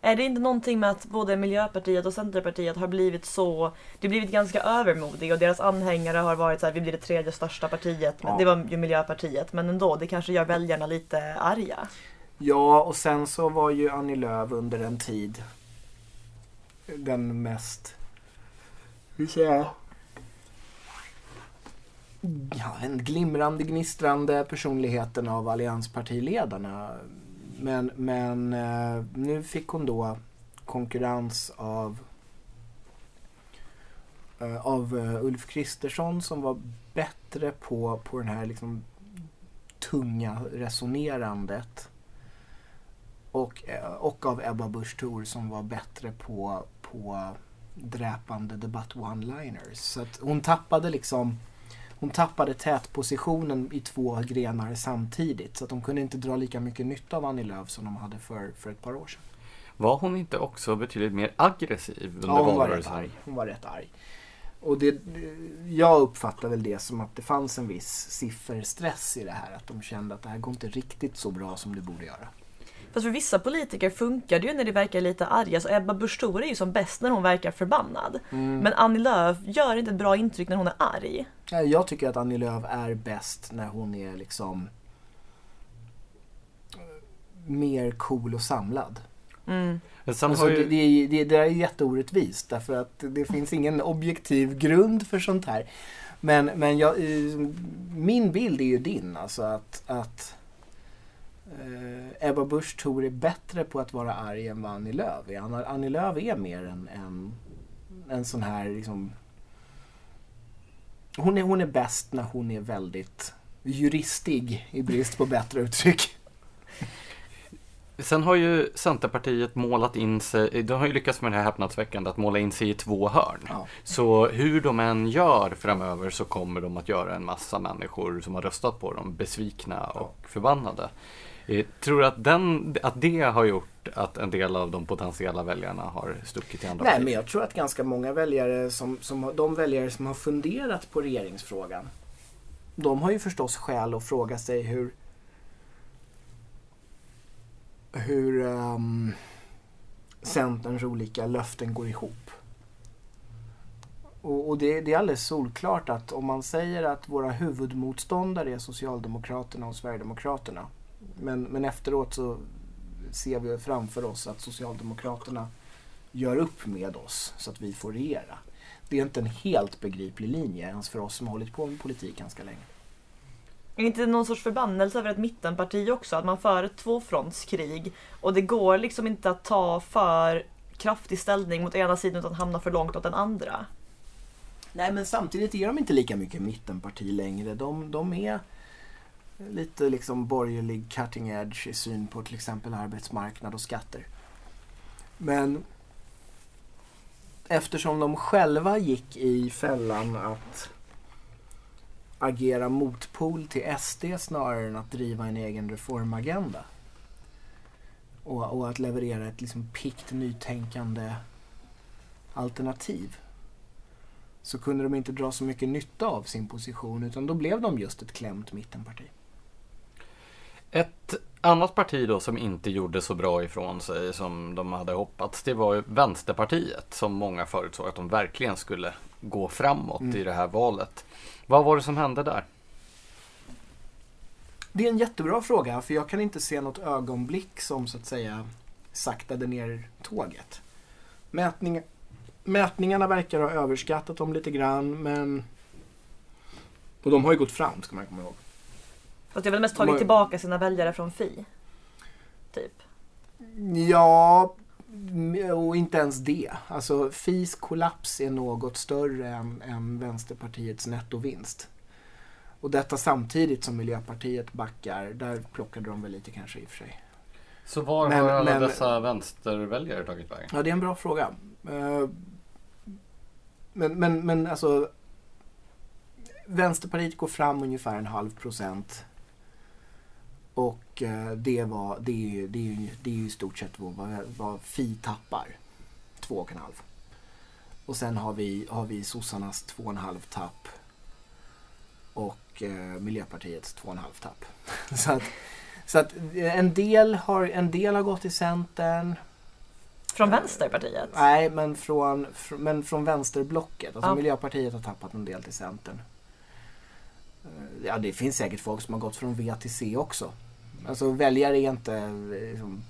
Är det inte någonting med att både Miljöpartiet och Centerpartiet har blivit så, det har blivit ganska övermodiga och deras anhängare har varit så här, vi blir det tredje största partiet. Ja. Det var ju Miljöpartiet, men ändå, det kanske gör väljarna lite arga. Ja, och sen så var ju Annie Lööf under en tid den mest, hur säger jag? Ja, en glimrande, gnistrande personligheten av allianspartiledarna. Men, men eh, nu fick hon då konkurrens av eh, av eh, Ulf Kristersson som var bättre på, på den här liksom tunga resonerandet. Och, eh, och av Ebba Busch Thor som var bättre på, på dräpande debatt one-liners. Så att hon tappade liksom hon tappade tätpositionen i två grenar samtidigt. Så att de kunde inte dra lika mycket nytta av Annie Lööf som de hade för, för ett par år sedan. Var hon inte också betydligt mer aggressiv under Ja, hon var rätt valrörelsen? arg. Hon var rätt arg. Och det, jag uppfattar väl det som att det fanns en viss sifferstress i det här. Att de kände att det här går inte riktigt så bra som det borde göra. Fast för vissa politiker funkar det ju när de verkar lite arga. Så Ebba Busch är ju som bäst när hon verkar förbannad. Men Annie Lööf gör inte ett bra intryck när hon är arg. Jag tycker att Annie Lööf är bäst när hon är liksom eh, mer cool och samlad. Mm. Men Sen Alltså, det, ju, det, det, det är jätteorättvist därför att det finns ingen objektiv grund för sånt här. Men, men jag, eh, min bild är ju din, alltså att, att eh, Ebba Busch Thor är bättre på att vara arg än vad Annie Lööf är. Annie Lööf är mer en, en, en sån här liksom... Hon är, hon är bäst när hon är väldigt juristig i brist på bättre uttryck. sen har ju Centerpartiet målat in sig, de har ju lyckats med det här häpnadsväckande att måla in sig i två hörn. Ja. Så hur de än gör framöver så kommer de att göra en massa människor som har röstat på dem besvikna och förbannade. Eh, tror du att, den, att det har gjort att en del av de potentiella väljarna har stuckit till andra Nej, partier? men jag tror att ganska många väljare, som, som, de väljare som har funderat på regeringsfrågan, de har ju förstås skäl att fråga sig hur hur ehm, Centerns olika löften går ihop. Och, och det, det är alldeles solklart att om man säger att våra huvudmotståndare är Socialdemokraterna och Sverigedemokraterna, men, men efteråt så ser vi framför oss att Socialdemokraterna gör upp med oss så att vi får regera. Det är inte en helt begriplig linje ens för oss som har hållit på med politik ganska länge. Är inte det någon sorts förbannelse över ett mittenparti också? Att man för ett tvåfrontskrig och det går liksom inte att ta för kraftig ställning mot ena sidan utan hamna för långt åt den andra. Nej men samtidigt är de inte lika mycket mittenparti längre. De, de är lite liksom borgerlig cutting edge i syn på till exempel arbetsmarknad och skatter. Men eftersom de själva gick i fällan att agera motpol till SD snarare än att driva en egen reformagenda. Och, och att leverera ett liksom pikt nytänkande alternativ så kunde de inte dra så mycket nytta av sin position utan då blev de just ett klämt mittenparti. Ett annat parti då som inte gjorde så bra ifrån sig som de hade hoppats, det var ju Vänsterpartiet som många förutsåg att de verkligen skulle gå framåt Mm. i det här valet. Vad var det som hände där? Det är en jättebra fråga för jag kan inte se något ögonblick som så att säga saktade ner tåget. Mätning, mätningarna verkar ha överskattat dem lite grann men och de har ju gått fram ska man komma ihåg. Fast det har väl mest tagit har- tillbaka sina väljare från Fi. Typ. Ja, Och inte ens det. Alltså FIs kollaps är något större än, än Vänsterpartiets nettovinst. Och detta samtidigt som Miljöpartiet backar. Där plockade de väl lite kanske i och för sig. Så var Men- har alla men- dessa vänsterväljare tagit vägen? Ja, det är en bra fråga. Eh, Men, men, men alltså Vänsterpartiet går fram ungefär en halv procent. Och eh, det, var, det, är ju, det, är ju, det är ju i stort sett vad, vad- Fi tappar. Två och en halv. Och sen har vi, har vi sossarnas två och en halv tapp. Och eh, Miljöpartiets två och en halv tapp. så att, så att eh, en, del har, en del har gått till Centern. Från Vänsterpartiet? Nej, men från, fr- men från vänsterblocket. Alltså Ja. Miljöpartiet har tappat en del till Centern. Eh, Ja, det finns säkert folk som har gått från V till C också. Alltså väljare är inte... Liksom,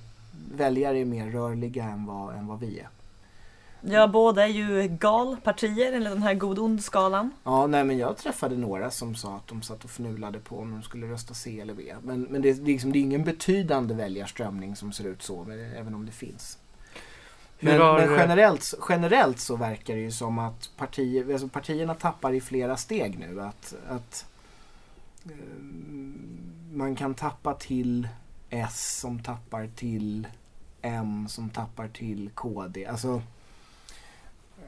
väljare är mer rörliga än vad, än vad vi är. Ja, båda är ju galpartier enligt den här god-ond-skalan. Ja, nej men jag träffade några som sa att de satt och fnulade på om de skulle rösta C eller V. Men, men det, det, är liksom, det är ingen betydande väljarströmning som ser ut så, men, även om det finns. Men, har- men generellt, generellt så verkar det ju som att partier, alltså partierna tappar i flera steg nu. Att, att eh, man kan tappa till S som tappar till M som tappar till KD. Alltså, eh,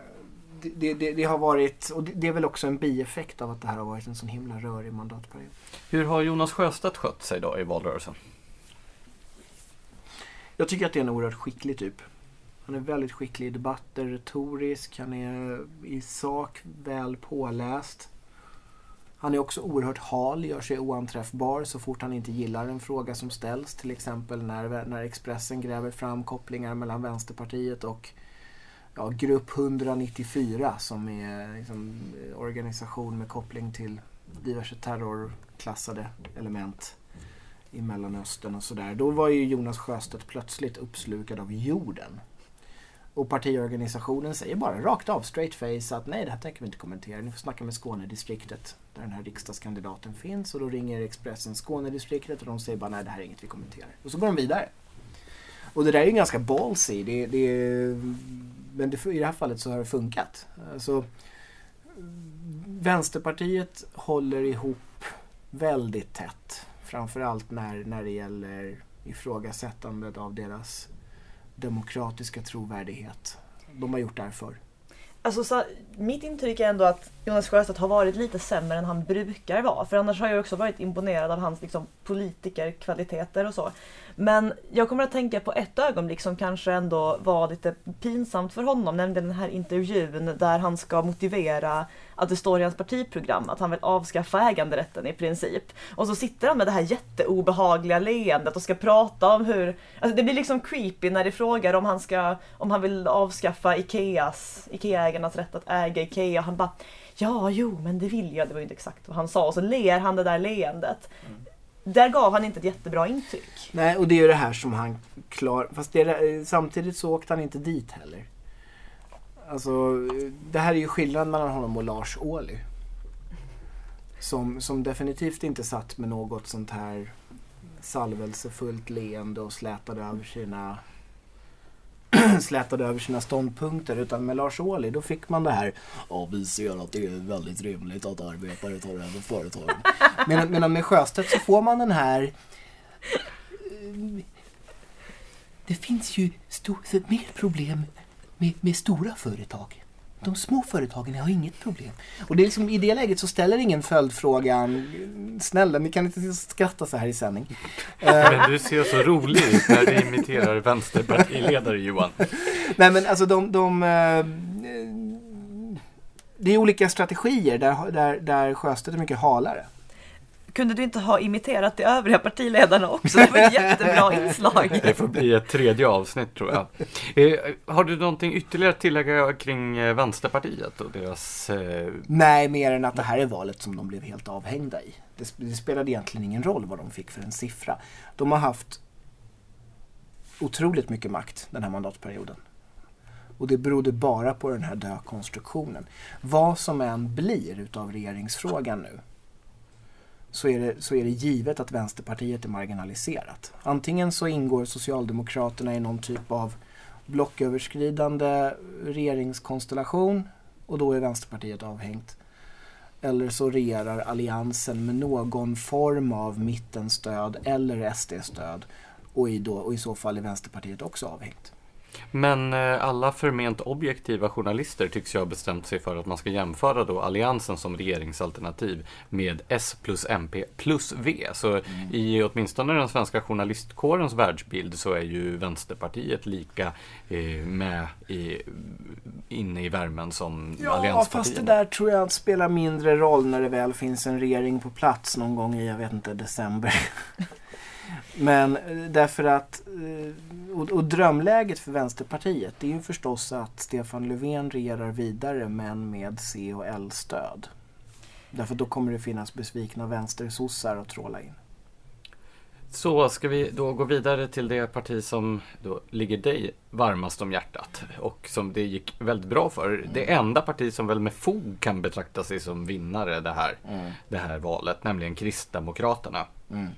det, det, det, har varit, och det, det är väl också en bieffekt av att det här har varit en sån himla rörig mandatperiod. Hur har Jonas Sjöstedt skött sig då i valrörelsen? Jag tycker att det är en oerhört skicklig typ. Han är väldigt skicklig i debatter, retorisk, han är i sak väl påläst. Han är också oerhört hal, gör sig oanträffbar så fort han inte gillar en fråga som ställs. Till exempel när, när Expressen gräver fram kopplingar mellan Vänsterpartiet och ja, Grupp 194 som är liksom, organisation med koppling till diverse terrorklassade element i Mellanöstern och sådär. Då var ju Jonas Sjöstedt plötsligt uppslukad av jorden. Och partiorganisationen säger bara rakt av, straight face, att nej det här tänker vi inte kommentera. Ni får snacka med Skånedistriktet där den här riksdagskandidaten finns. Och då ringer Expressen Skånedistriktet och de säger bara nej det här är inget vi kommenterar. Och så går de vidare. Och det där är ju ganska ballsy. Det, det, men det, i det här fallet så har det funkat. Alltså, Vänsterpartiet håller ihop väldigt tätt. Framförallt när, när det gäller ifrågasättandet av deras demokratiska trovärdighet. De har gjort det här förr. Alltså, så, mitt intryck är ändå att Jonas Sjöstedt har varit lite sämre än han brukar vara. För annars har jag också varit imponerad av hans liksom, politikerkvaliteter och så. Men jag kommer att tänka på ett ögonblick som kanske ändå var lite pinsamt för honom, nämligen den här intervjun där han ska motivera att det står i hans partiprogram att han vill avskaffa äganderätten i princip. Och så sitter han med det här jätteobehagliga leendet och ska prata om hur... Alltså det blir liksom creepy när det frågar om han ska... Om han vill avskaffa Ikeas, Ikea-ägarnas rätt att äga Ikea. Han bara Ja, jo, men det vill jag. Det var ju inte exakt vad han sa. Och så ler han det där leendet. Mm. Där gav han inte ett jättebra intryck. Nej, och det är ju det här som han klar... Fast det samtidigt så åkte han inte dit heller. Alltså, det här är ju skillnaden mellan honom och Lars Ohly. Som, som definitivt inte satt med något sånt här salvelsefullt leende och slätade över sina slätade över sina ståndpunkter. Utan med Lars Ohly, då fick man det här Ja, vi ser att det är väldigt rimligt att arbetare tar över företagen. medan, medan med Sjöstedt så får man den här det finns ju mer problem med, med stora företag. De små företagen har inget problem. Och det är liksom, i det läget så ställer ingen följdfrågan Snälla, ni kan inte skratta så här i sändning. Eh, Men du ser så rolig ut när du imiterar vänsterpartiledare Johan. Nej men alltså de, de eh, Det är olika strategier där, där, där Sjöstedt är mycket halare. Kunde du inte ha imiterat de övriga partiledarna också? Det var ett jättebra inslag. Det får bli ett tredje avsnitt tror jag. Eh, har du någonting ytterligare att tillägga kring eh, Vänsterpartiet och deras... Eh, Nej, mer än att det här är valet som de blev helt avhängda i. Det, det spelade egentligen ingen roll vad de fick för en siffra. De har haft otroligt mycket makt den här mandatperioden. Och det berodde bara på den här dökonstruktionen. Vad som än blir utav regeringsfrågan nu så är, det, så är det givet att Vänsterpartiet är marginaliserat. Antingen så ingår Socialdemokraterna i någon typ av blocköverskridande regeringskonstellation och då är Vänsterpartiet avhängt. Eller så regerar alliansen med någon form av mittenstöd eller SD-stöd och i, då, och i så fall är Vänsterpartiet också avhängt. Men eh, alla förment objektiva journalister tycks ju ha bestämt sig för att man ska jämföra då Alliansen som regeringsalternativ med S plus MP plus V. Så mm. i åtminstone den svenska journalistkårens världsbild så är ju Vänsterpartiet lika eh, med i, inne i värmen som ja, allianspartierna. Ja, fast det där tror jag spelar mindre roll när det väl finns en regering på plats någon gång i, jag vet inte, december. Men eh, därför att, eh, och, och, drömläget för Vänsterpartiet det är ju förstås att Stefan Löfven regerar vidare men med C och L-stöd. Därför då kommer det finnas besvikna vänstersossar att tråla in. Så ska vi då gå vidare till det parti som då ligger dig varmast om hjärtat och som det gick väldigt bra för. Mm. Det enda parti som väl med fog kan betrakta sig som vinnare det här, mm. det här valet, nämligen Kristdemokraterna. Mm.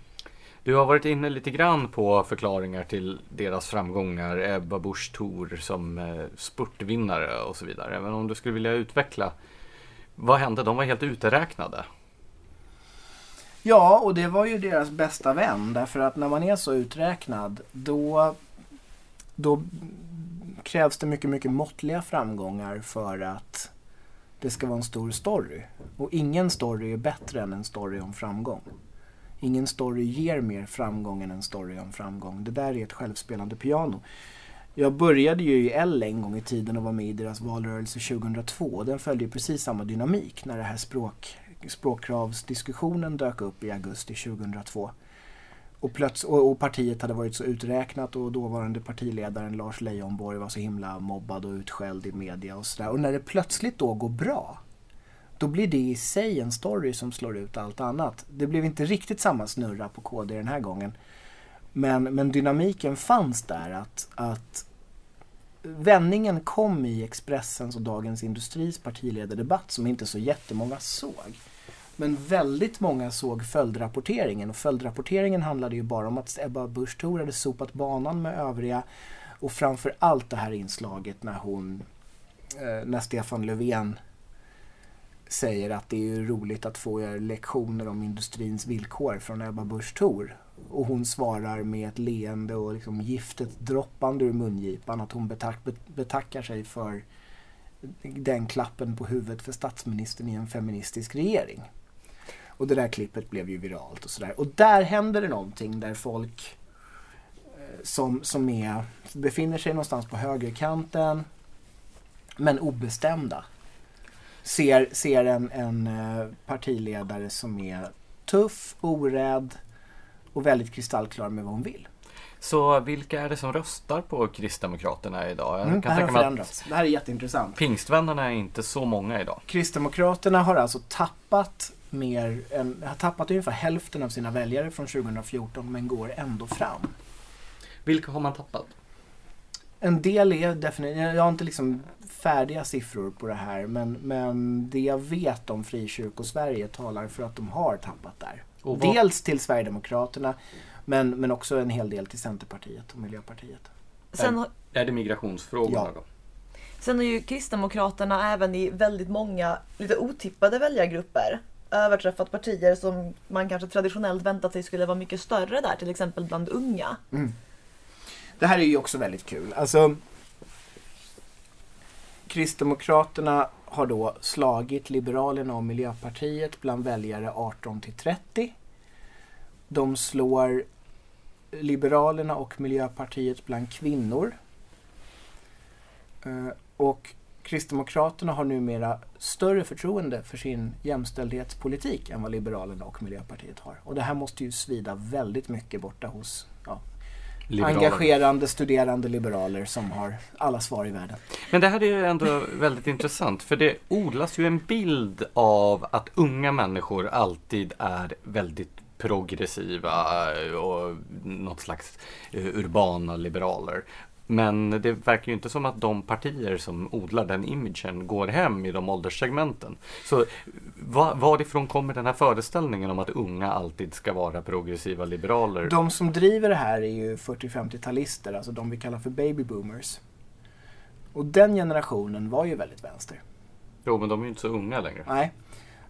Du har varit inne lite grann på förklaringar till deras framgångar, Ebba Busch Thor som eh, spurtvinnare och så vidare. Men om du skulle vilja utveckla, vad hände? De var helt uträknade. Ja, och det var ju deras bästa vän. Därför att när man är så uträknad då, då krävs det mycket, mycket måttliga framgångar för att det ska vara en stor story. Och ingen story är bättre än en story om framgång. Ingen story ger mer framgång än en story om framgång. Det där är ett självspelande piano. Jag började ju i L en gång i tiden och var med i deras valrörelse 2002. Den följde precis samma dynamik när det här språk, språkkravsdiskussionen dök upp i augusti 2002. Och, plöts, och, och, partiet hade varit så uträknat och dåvarande partiledaren Lars Leijonborg var så himla mobbad och utskälld i media och sådär. Och när det plötsligt då går bra då blir det i sig en story som slår ut allt annat. Det blev inte riktigt samma snurra på KD den här gången. Men, men dynamiken fanns där att, att vändningen kom i Expressens och Dagens Industris partiledardebatt som inte så jättemånga såg. Men väldigt många såg följdrapporteringen och följdrapporteringen handlade ju bara om att Ebba Busch Thor hade sopat banan med övriga och framför allt det här inslaget när hon, eh, när Stefan Löfven säger att det är roligt att få lektioner om industrins villkor från Ebba Busch Thor. Och hon svarar med ett leende och liksom giftet droppande ur mungipan att hon betack, betackar sig för den klappen på huvudet för statsministern i en feministisk regering. Och det där klippet blev ju viralt och sådär. Och där händer det någonting där folk eh, som, som är, befinner sig någonstans på högerkanten men obestämda ser, ser en, en eh, partiledare som är tuff, orädd och väldigt kristallklar med vad hon vill. Så vilka är det som röstar på Kristdemokraterna idag? Mm, det här har förändrats. Det här är jätteintressant. Pingstvännerna är inte så många idag. Kristdemokraterna har alltså tappat mer har tappat ungefär hälften av sina väljare från 2014 men går ändå fram. Vilka har man tappat? En del är definitivt, jag har inte liksom färdiga siffror på det här men, men det jag vet om Frikyrkosverige talar för att de har tappat där. Dels till Sverigedemokraterna men, men också en hel del till Centerpartiet och Miljöpartiet. Sen har... Är det migrationsfrågorna ja. då? Sen har ju Kristdemokraterna även i väldigt många lite otippade väljargrupper överträffat partier som man kanske traditionellt väntat sig skulle vara mycket större där, till exempel bland unga. Mm. Det här är ju också väldigt kul. Alltså, Kristdemokraterna har då slagit Liberalerna och Miljöpartiet bland väljare 18 till 30. De slår Liberalerna och Miljöpartiet bland kvinnor. Eh, och Kristdemokraterna har numera större förtroende för sin jämställdhetspolitik än vad Liberalerna och Miljöpartiet har. Och det här måste ju svida väldigt mycket borta hos liberaler. engagerande studerande liberaler som har alla svar i världen. Men det här är ju ändå väldigt intressant för det odlas ju en bild av att unga människor alltid är väldigt progressiva och något slags eh, urbana liberaler. Men det verkar ju inte som att de partier som odlar den imagen går hem i de ålderssegmenten. Så var, varifrån kommer den här föreställningen om att unga alltid ska vara progressiva liberaler? De som driver det här är ju 40-50-talister, alltså de vi kallar för baby boomers. Och den generationen var ju väldigt vänster. Jo, men de är ju inte så unga längre. Nej.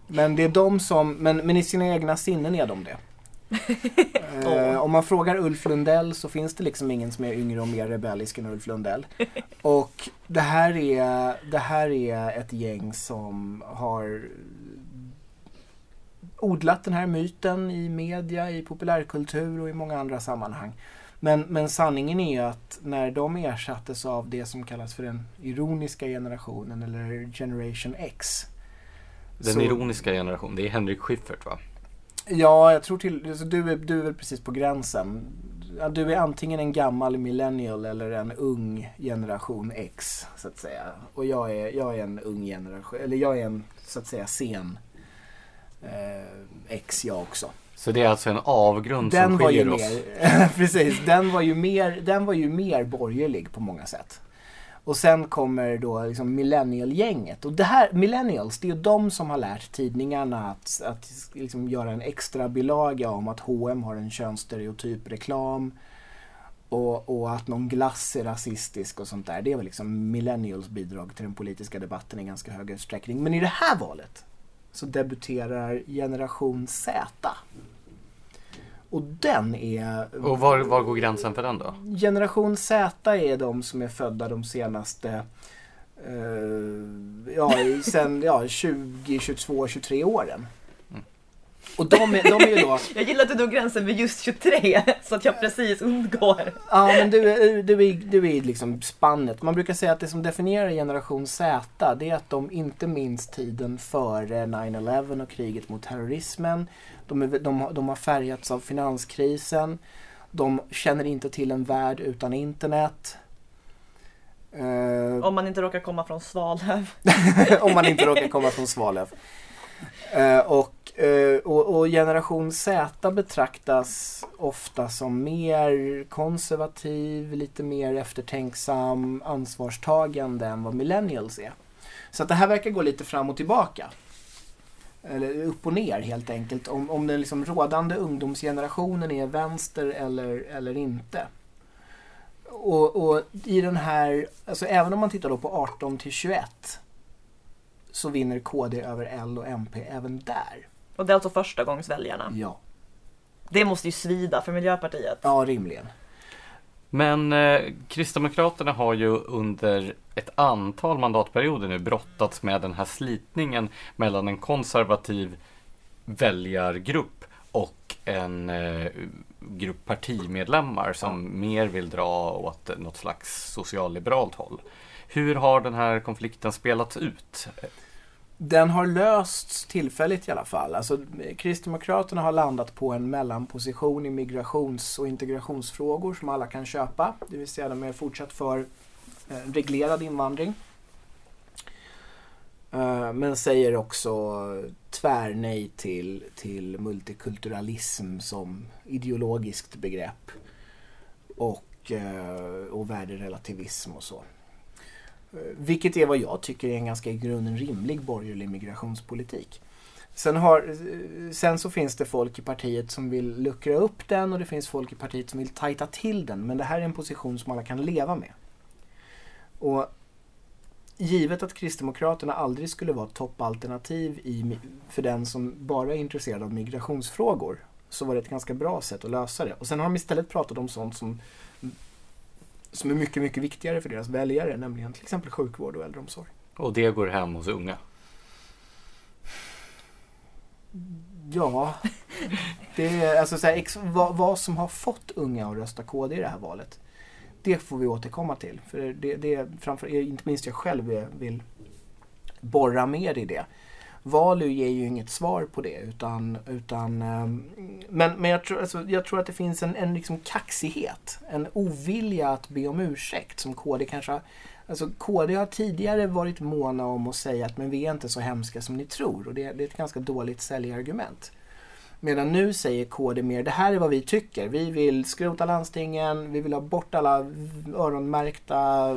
Men det är de som, men, men i sina egna sinnen är de det. Eh, om man frågar Ulf Lundell så finns det liksom ingen som är yngre och mer rebellisk än Ulf Lundell. Och det här är, det här är ett gäng som har odlat den här myten i media, i populärkultur och i många andra sammanhang. Men, men sanningen är att när de ersattes av det som kallas för den ironiska generationen eller Generation X. Den så- ironiska generationen, det är Henrik Schyffert va? Ja, jag tror till, alltså du, är, du är väl precis på gränsen. Du är antingen en gammal millennial eller en ung generation X, så att säga. Och jag är, jag är en ung generation, eller jag är en, så att säga, sen eh, X jag också. Så det är alltså en avgrund Den som var ju skiljer oss. mer, precis, den var ju mer, den var ju mer borgerlig på många sätt. Och sen kommer då liksom millennial-gänget. Och det här, millennials, det är ju de som har lärt tidningarna att, att liksom göra en extra bilaga om att H&M har en könsstereotyp reklam. Och, och att någon glass är rasistisk och sånt där. Det är väl liksom millennials bidrag till den politiska debatten i ganska hög utsträckning. Men i det här valet så debuterar generation Z. Och den är... Och var, var går gränsen för den då? Generation Z är de som är födda de senaste eh, ja, sen ja, 20, 22, 23 åren. Och de är, de är ju då, Jag gillar att du drog gränsen vid just 23 så att jag precis undgår. ja men du, är- du, är, du är liksom spannet. Man brukar säga att det som definierar generation Z det är att de inte minns tiden före 9-11 och kriget mot terrorismen. De, är, de, har- de har färgats av finanskrisen. De känner inte till en värld utan internet. Eh, Om man inte råkar komma från Svalöv. om man inte råkar komma från Svalöv. Eh, och, eh, och, och generation Z betraktas ofta som mer konservativ, lite mer eftertänksam, ansvarstagande än vad millennials är. Så att det här verkar gå lite fram och tillbaka. Eller upp och ner helt enkelt. Om, om den liksom rådande ungdomsgenerationen är vänster eller, eller inte. Och, och i den här, alltså även om man tittar då på 18 till 21 så vinner KD över L och MP även där. Och det är alltså första gångsväljarna. Ja, Det måste ju svida för Miljöpartiet. ja rimligen. Men eh, Kristdemokraterna har ju under ett antal mandatperioder nu brottats med den här slitningen mellan en konservativ väljargrupp och en eh, grupp partimedlemmar som mer vill dra åt något slags socialliberalt håll. Hur har den här konflikten spelats ut? Den har lösts tillfälligt i alla fall. Alltså, Kristdemokraterna har landat på en mellanposition i migrations och integrationsfrågor som alla kan köpa. Det vill säga de är fortsatt för eh, reglerad invandring. Eh, men säger också tvärnej till, till multikulturalism som ideologiskt begrepp. Och, eh, och värderelativism och så. Vilket är vad jag tycker är en ganska i grunden rimlig borgerlig migrationspolitik. Sen, har, sen så finns det folk i partiet som vill luckra upp den och det finns folk i partiet som vill tajta till den. Men det här är en position som alla kan leva med. Och givet att Kristdemokraterna aldrig skulle vara ett toppalternativ i, för den som bara är intresserad av migrationsfrågor så var det ett ganska bra sätt att lösa det. Och sen har de istället pratat om sånt som som är mycket, mycket viktigare för deras väljare, nämligen till exempel sjukvård och äldreomsorg. Och det går hem hos unga. Ja, det är alltså så här, vad, vad som har fått unga att rösta KD i det här valet. Det får vi återkomma till. För det, det framför, inte minst jag själv vill borra mer i det. Valu ger ju inget svar på det. Utan, utan, ehm, men men jag, tror, alltså, jag tror att det finns en, en liksom kaxighet. En ovilja att be om ursäkt som KD kanske har Alltså KD har tidigare varit måna om att säga att men vi är inte så hemska som ni tror och det, det är ett ganska dåligt säljargument. Medan nu säger KD mer, det här är vad vi tycker. Vi vill skrota landstingen, vi vill ha bort alla öronmärkta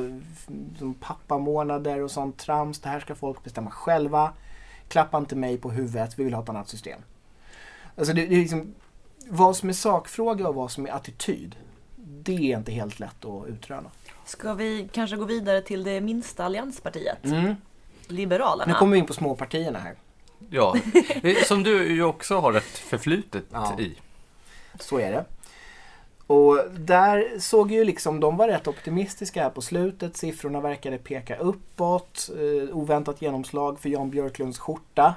pappamånader och sånt trams. Det här ska folk bestämma själva. Klappa inte mig på huvudet, vi vill ha ett annat system. Alltså det, det är liksom, vad som är sakfråga och vad som är attityd, det är inte helt lätt att utröna. Ska vi kanske gå vidare till det minsta allianspartiet? Mm. Liberalerna. Nu kommer vi in på småpartierna här. Ja, som du ju också har ett förflutet Ja. i. Så är det. Och där såg ju liksom, de var rätt optimistiska här på slutet. Siffrorna verkade peka uppåt. Eh, oväntat genomslag för Jan Björklunds skjorta.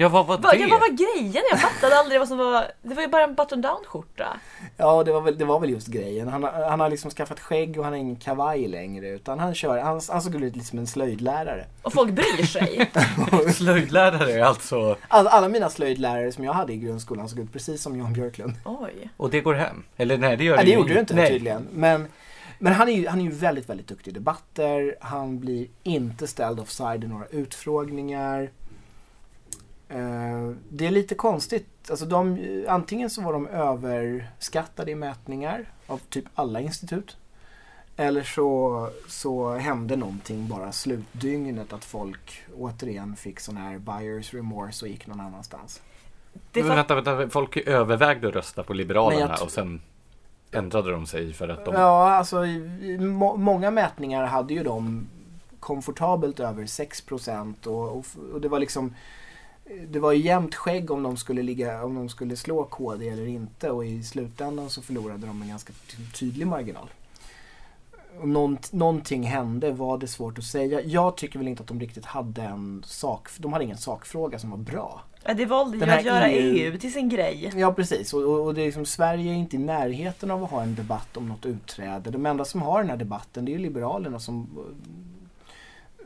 Ja, vad var Va, det? ja, vad var grejen? Jag fattade aldrig vad som var... Det var ju bara en button down skjorta. Ja, det var väl, det var väl just grejen. Han, har- han har liksom skaffat skägg och han har ingen kavaj längre. Utan han kör, han, han såg ut lite som en slöjdlärare. Och folk bryr sig. Slöjdlärare är alltså, Alla, alla mina slöjdlärare som jag hade i grundskolan såg ut precis som Jan Björklund. Oj. och det går hem? Eller nej, det gör Ja, det ju gjorde det inte nej. tydligen. Men, men han är ju han är ju väldigt, väldigt duktig i debatter. Han blir inte ställd offside i några utfrågningar. Eh, det är lite konstigt. Alltså de, antingen så var de överskattade i mätningar av typ alla institut. Eller så, så hände någonting bara slutdygnet att folk återigen fick sån här buyers remorse och gick någon annanstans. Det Men vänta, vänta, folk övervägde att rösta på Liberalerna och sen ändrade de sig för att de... Ja, alltså i- i må, många mätningar hade ju de komfortabelt över 6 procent och, och, och det var liksom det var ju jämnt skägg om de skulle ligga, om de skulle slå KD eller inte och i slutändan så förlorade de en ganska ty- tydlig marginal. Och nånt, någonting hände, var det svårt att säga. Jag tycker väl inte att de riktigt hade en sak, de hade ingen sakfråga som var bra. Ja, det valde ju att göra EU EU till sin grej. Ja precis och, och, och det är liksom, Sverige är inte i närheten av att ha en debatt om något utträde. De enda som har den här debatten det är ju Liberalerna som,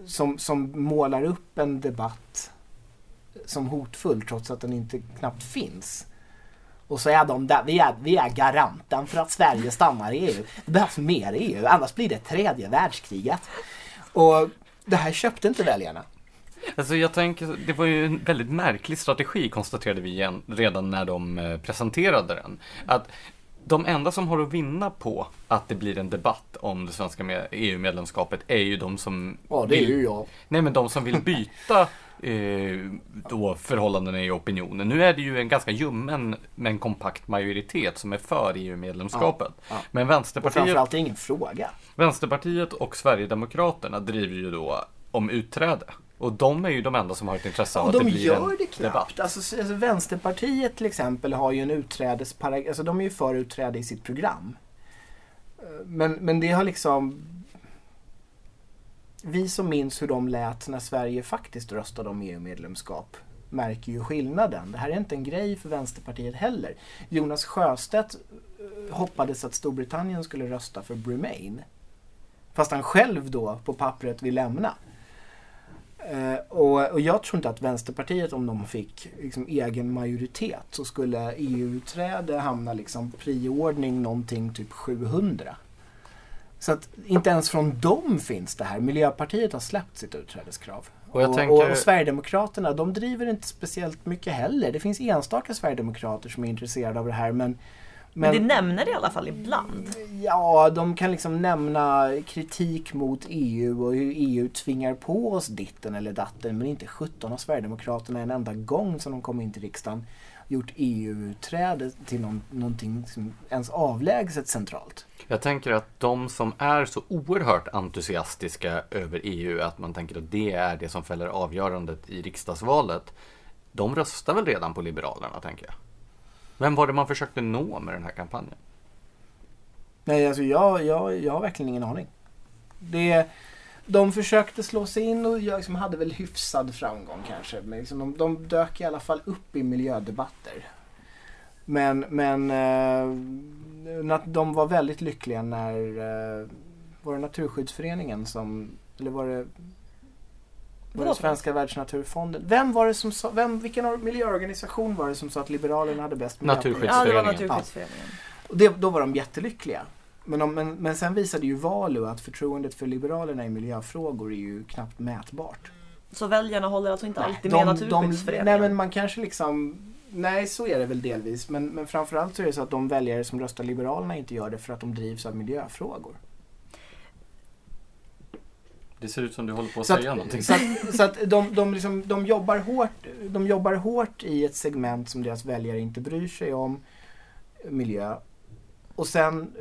som, som målar upp en debatt som hotfull trots att den inte knappt finns. Och så är de där, vi är, vi är garanten för att Sverige stannar i EU. Det behövs mer EU, annars blir det tredje världskriget. Och det här köpte inte väljarna. Alltså jag tänker, det var ju en väldigt märklig strategi konstaterade vi igen, redan när de eh, presenterade den. Att de enda som har att vinna på att det blir en debatt om det svenska med- EU-medlemskapet är ju de som Ja, det är vill, ju jag. nej, men de som vill byta eh, då förhållandena i opinionen. Nu är det ju en ganska ljummen men kompakt majoritet som är för EU-medlemskapet. Ja, ja. Men Och Vänsterpartiet, framförallt det är ingen fråga. Vänsterpartiet och Sverigedemokraterna driver ju då om utträde. Och de är ju de enda som har ett intresse av Och att det de blir gör en det knappt. debatt. Alltså, alltså Vänsterpartiet till exempel har ju en utträdesparagraf, alltså de är ju för utträde i sitt program. Eh, Men, men det har liksom vi som minns hur de lät när Sverige faktiskt röstade om EU-medlemskap märker ju skillnaden. Det här är inte en grej för Vänsterpartiet heller. Jonas Sjöstedt eh, hoppades att Storbritannien skulle rösta för Remain. Fast han själv då på pappret vill lämna. Eh, och, och jag tror inte att Vänsterpartiet om de fick liksom, egen majoritet så skulle EU-utträde hamna liksom priordning någonting typ 700. Så att inte ens från dem finns det här. Miljöpartiet har släppt sitt utträdeskrav. Och och, tänker- och Sverigedemokraterna de driver inte speciellt mycket heller. Det finns enstaka Sverigedemokrater som är intresserade av det här men Men, det nämner det i alla fall ibland. Ja, de kan liksom nämna kritik mot EU och hur EU tvingar på oss ditten eller datten. Men inte 17 av Sverigedemokraterna en enda gång som de kom in till riksdagen gjort EU-utträde till någon, någonting som ens avlägset centralt. Jag tänker att de som är så oerhört entusiastiska över EU, att man tänker att det är det som fäller avgörandet i riksdagsvalet, de röstar väl redan på Liberalerna, tänker jag. Vem var det man försökte nå med den här kampanjen? Nej, alltså jag, jag, jag har verkligen ingen aning. Det, de försökte slå sig in och jag liksom hade väl hyfsad framgång kanske. Men liksom de, de dök i alla fall upp i miljödebatter. Men, men eh, de var väldigt lyckliga när eh, var det Naturskyddsföreningen som, eller var det, var Vadå? Svenska världsnaturfonden? Vem var det som sa, vem, vilken or- miljöorganisation var det som sa att Liberalerna hade bäst miljöpolitik? Naturskydd- Ja, det var Naturskyddsföreningen. Och det, då var de jättelyckliga. Men, om, men, men sen visade ju Valu att förtroendet för Liberalerna i miljöfrågor är ju knappt mätbart. Så väljarna håller alltså inte alltid de, med de, Naturskyddsföreningen? nej men man kanske liksom Nej så är det väl delvis men, men framförallt så är det så att de väljare som röstar Liberalerna inte gör det för att de drivs av miljöfrågor. Det ser ut som du håller på att Så säga att, någonting. så att, så att de, de, liksom, de, jobbar hårt, de jobbar hårt i ett segment som deras väljare inte bryr sig om, miljö. Och sen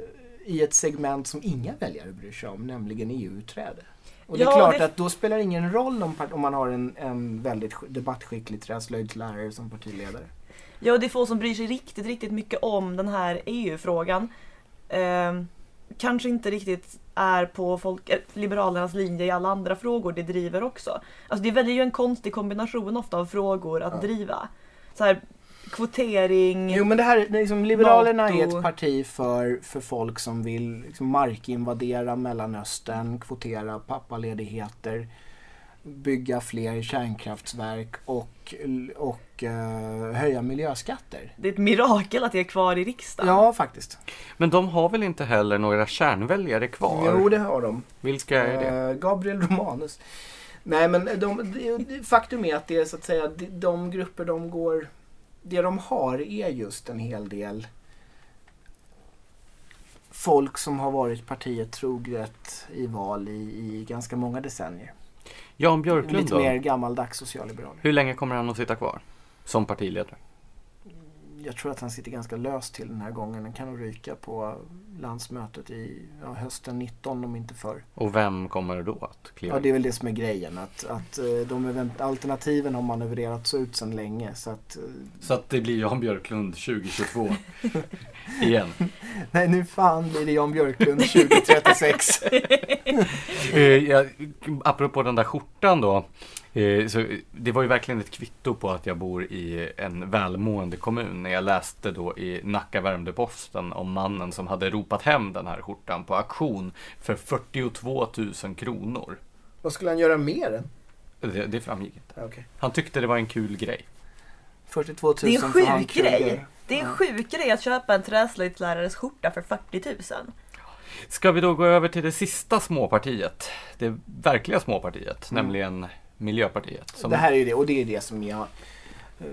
i ett segment som inga väljare bryr sig om, nämligen EU-utträde. Och det är Ja, klart det- att då spelar det ingen roll om, om man har en, en väldigt sk- debattskicklig träslöjdslärare som partiledare. Ja, det är få som bryr sig riktigt, riktigt mycket om den här EU-frågan. Eh, kanske inte riktigt är på folk, eh, Liberalernas linje i alla andra frågor de driver också. Alltså det väljer ju en konstig kombination ofta av frågor att Ja. driva. Så här, kvotering, Jo men det här, är liksom, Liberalerna är NATO. ett parti för, för folk som vill liksom markinvadera Mellanöstern, kvotera pappaledigheter, bygga fler kärnkraftverk och, och eh, höja miljöskatter. det är ett mirakel att det är kvar i riksdagen. Ja, faktiskt. Men de har väl inte heller några kärnväljare kvar? Jo, det har de. Vilka är det? Eh, Gabriel Romanus. Nej, men de, faktum är att det är så att säga de, de grupper de går... Det de har är just en hel del folk som har varit partiet troget i val i, i ganska många decennier. Jan Björklund Lite då? mer gammaldags socialliberaler. Hur länge kommer han att sitta kvar? Som partiledare? Jag tror att han sitter ganska löst till den här gången. Han kan nog ryka på landsmötet i ja, hösten 19 om inte förr. Och vem kommer då att kliva Ja, det är väl det som är grejen. Att, att eh, de event- alternativen har manövrerats ut sedan länge. Så att, eh, Så att det blir Jan Björklund 2022 igen. nej, nu fan blir det Jan Björklund 2036. Eh, apropå den där skjortan då. Eh, så det var ju verkligen ett kvitto på att jag bor i en välmående kommun när jag läste då i Nacka Värmdö-Posten om mannen som hade ropat hem den här skjortan på auktion för 42 000 kronor. Vad skulle han göra mer än? Det, det framgick inte. Okay. Han tyckte det var en kul grej. 42 000 Det är en sjuk grej. Det är en sjuk grej att köpa en träslöjdslärares skjorta för 40 000. Ska vi då gå över till det sista småpartiet? Det verkliga småpartiet, Mm. nämligen Miljöpartiet. Som Det här är ju det och det är det som jag... eh,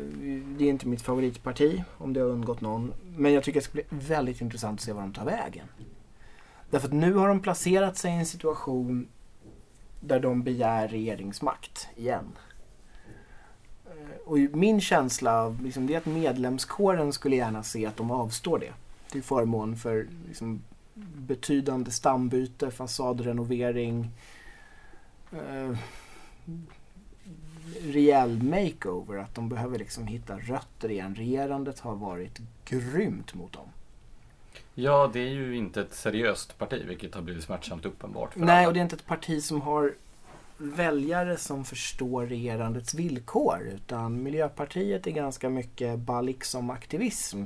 Det är inte mitt favoritparti om det har undgått någon. Men jag tycker det ska bli väldigt intressant att se var de tar vägen. Därför att nu har de placerat sig i en situation där de begär regeringsmakt igen. Eh, Och min känsla av liksom, det är att medlemskåren skulle gärna se att de avstår det. Till förmån för liksom, betydande stambyte, fasadrenovering, eh, rejäl makeover. Att de behöver liksom hitta rötter igen. Regerandet har varit grymt mot dem. Ja, det är ju inte ett seriöst parti, vilket har blivit smärtsamt uppenbart för Nej, alla. och det är inte ett parti som har väljare som förstår regerandets villkor. Utan Miljöpartiet är ganska mycket bara liksom aktivism.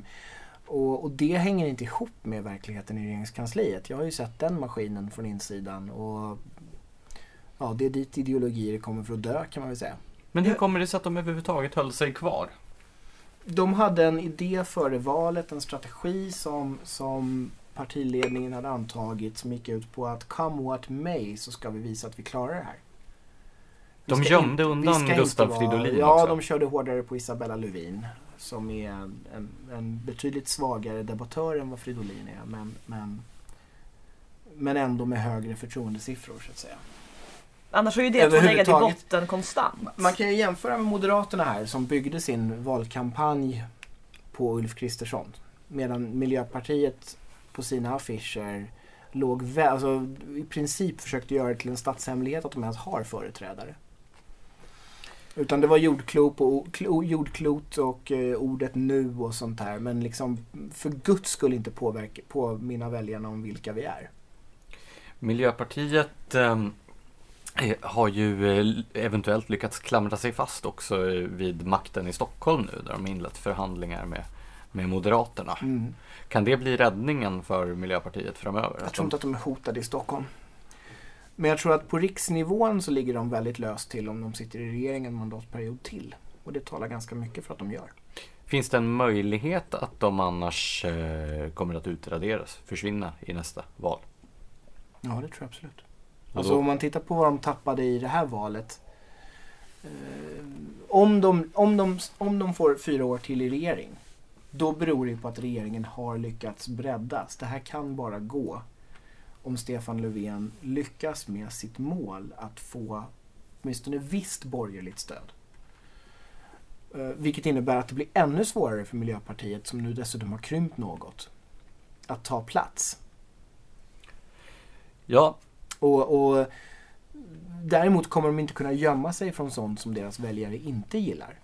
Och, och det hänger inte ihop med verkligheten i regeringskansliet. Jag har ju sett den maskinen från insidan. Och ja, det är dit ideologier kommer för att dö kan man väl säga. Men hur kommer det sig att de överhuvudtaget höll sig kvar? De hade en idé före valet, en strategi som, som partiledningen hade antagit som gick ut på att come what may så ska vi visa att vi klarar det här. Vi De gömde inte- undan Gustav vara- Fridolin Ja, också. de körde hårdare på Isabella Lövin som är en, en, en betydligt svagare debattör än vad Fridolin är. Men, men, men ändå med högre förtroendesiffror så att säga. Annars har ju det två legat i Överhuvudtaget- botten konstant. Man kan ju jämföra med Moderaterna här som byggde sin valkampanj på Ulf Kristersson. Medan Miljöpartiet på sina affischer låg vä- alltså, i princip försökte göra det till en statshemlighet att de ens har företrädare. Utan det var jordklot och, klo- jordklot och eh, ordet nu och sånt här. Men liksom för guds skull inte påverka, påminna väljarna om vilka vi är. Miljöpartiet eh, har ju eh, eventuellt lyckats klamra sig fast också eh, vid makten i Stockholm nu, där de inlett förhandlingar med, med Moderaterna. Mm. Kan det bli räddningen för Miljöpartiet framöver? Jag tror inte att de är hotade i Stockholm. Men jag tror att på riksnivån så ligger de väldigt löst till om de sitter i regeringen en mandatperiod till. Och det talar ganska mycket för att de gör. Finns det en möjlighet att de annars eh, kommer att utraderas, försvinna i nästa val? Ja, det tror jag absolut. Alltså om man tittar på vad de tappade i det här valet. Eh, om, de, om, de, om de får fyra år till i regering. Då beror det på att regeringen har lyckats breddas. Det här kan bara gå om Stefan Löfven lyckas med sitt mål att få åtminstone visst borgerligt stöd. Eh, Vilket innebär att det blir ännu svårare för Miljöpartiet, som nu dessutom har krympt något, att ta plats. Ja, Och, och Däremot kommer de inte kunna gömma sig från sånt som deras väljare inte gillar.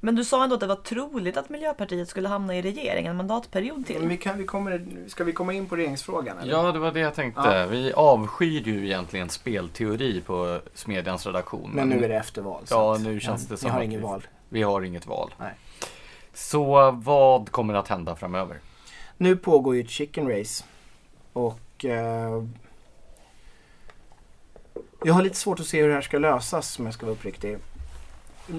Men du sa ändå att det var troligt att Miljöpartiet skulle hamna i regering en mandatperiod Men till. vi kan, vi kommer, ska vi komma in på regeringsfrågan? Eller? ja, det var det jag tänkte. Ja. Vi avskyr ju egentligen spelteori på Smedjans redaktion. Men nu är det efterval. Ja, nu känns det ni som har att inget vi- val. Vi har inget val. Nej. Så vad kommer att hända framöver? Nu pågår ju ett chicken race. Och eh, jag har lite svårt att se hur det här ska lösas om jag ska vara uppriktig.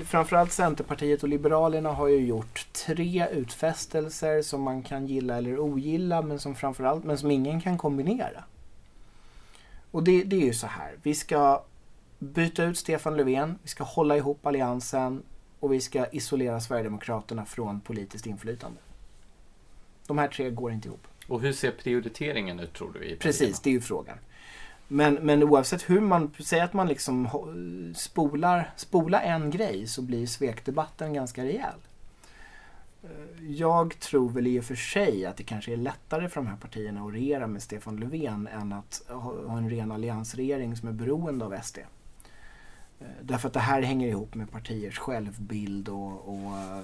Framförallt Centerpartiet och Liberalerna har ju gjort tre utfästelser som man kan gilla eller ogilla men som framförallt men som ingen kan kombinera. Och det, det är ju så här. Vi ska byta ut Stefan Löfven, vi ska hålla ihop alliansen och vi ska isolera Sverigedemokraterna från politiskt inflytande. De här tre går inte ihop. Och hur ser prioriteringen ut tror du? I Precis, det är ju frågan. Men, men oavsett hur man, säger att man liksom spolar, spolar en grej så blir svekdebatten ganska rejäl. Eh, jag tror väl i och för sig att det kanske är lättare för de här partierna att regera med Stefan Löfven än att ha en ren alliansregering som är beroende av SD. Eh, därför att det här hänger ihop med partiers självbild och, och eh,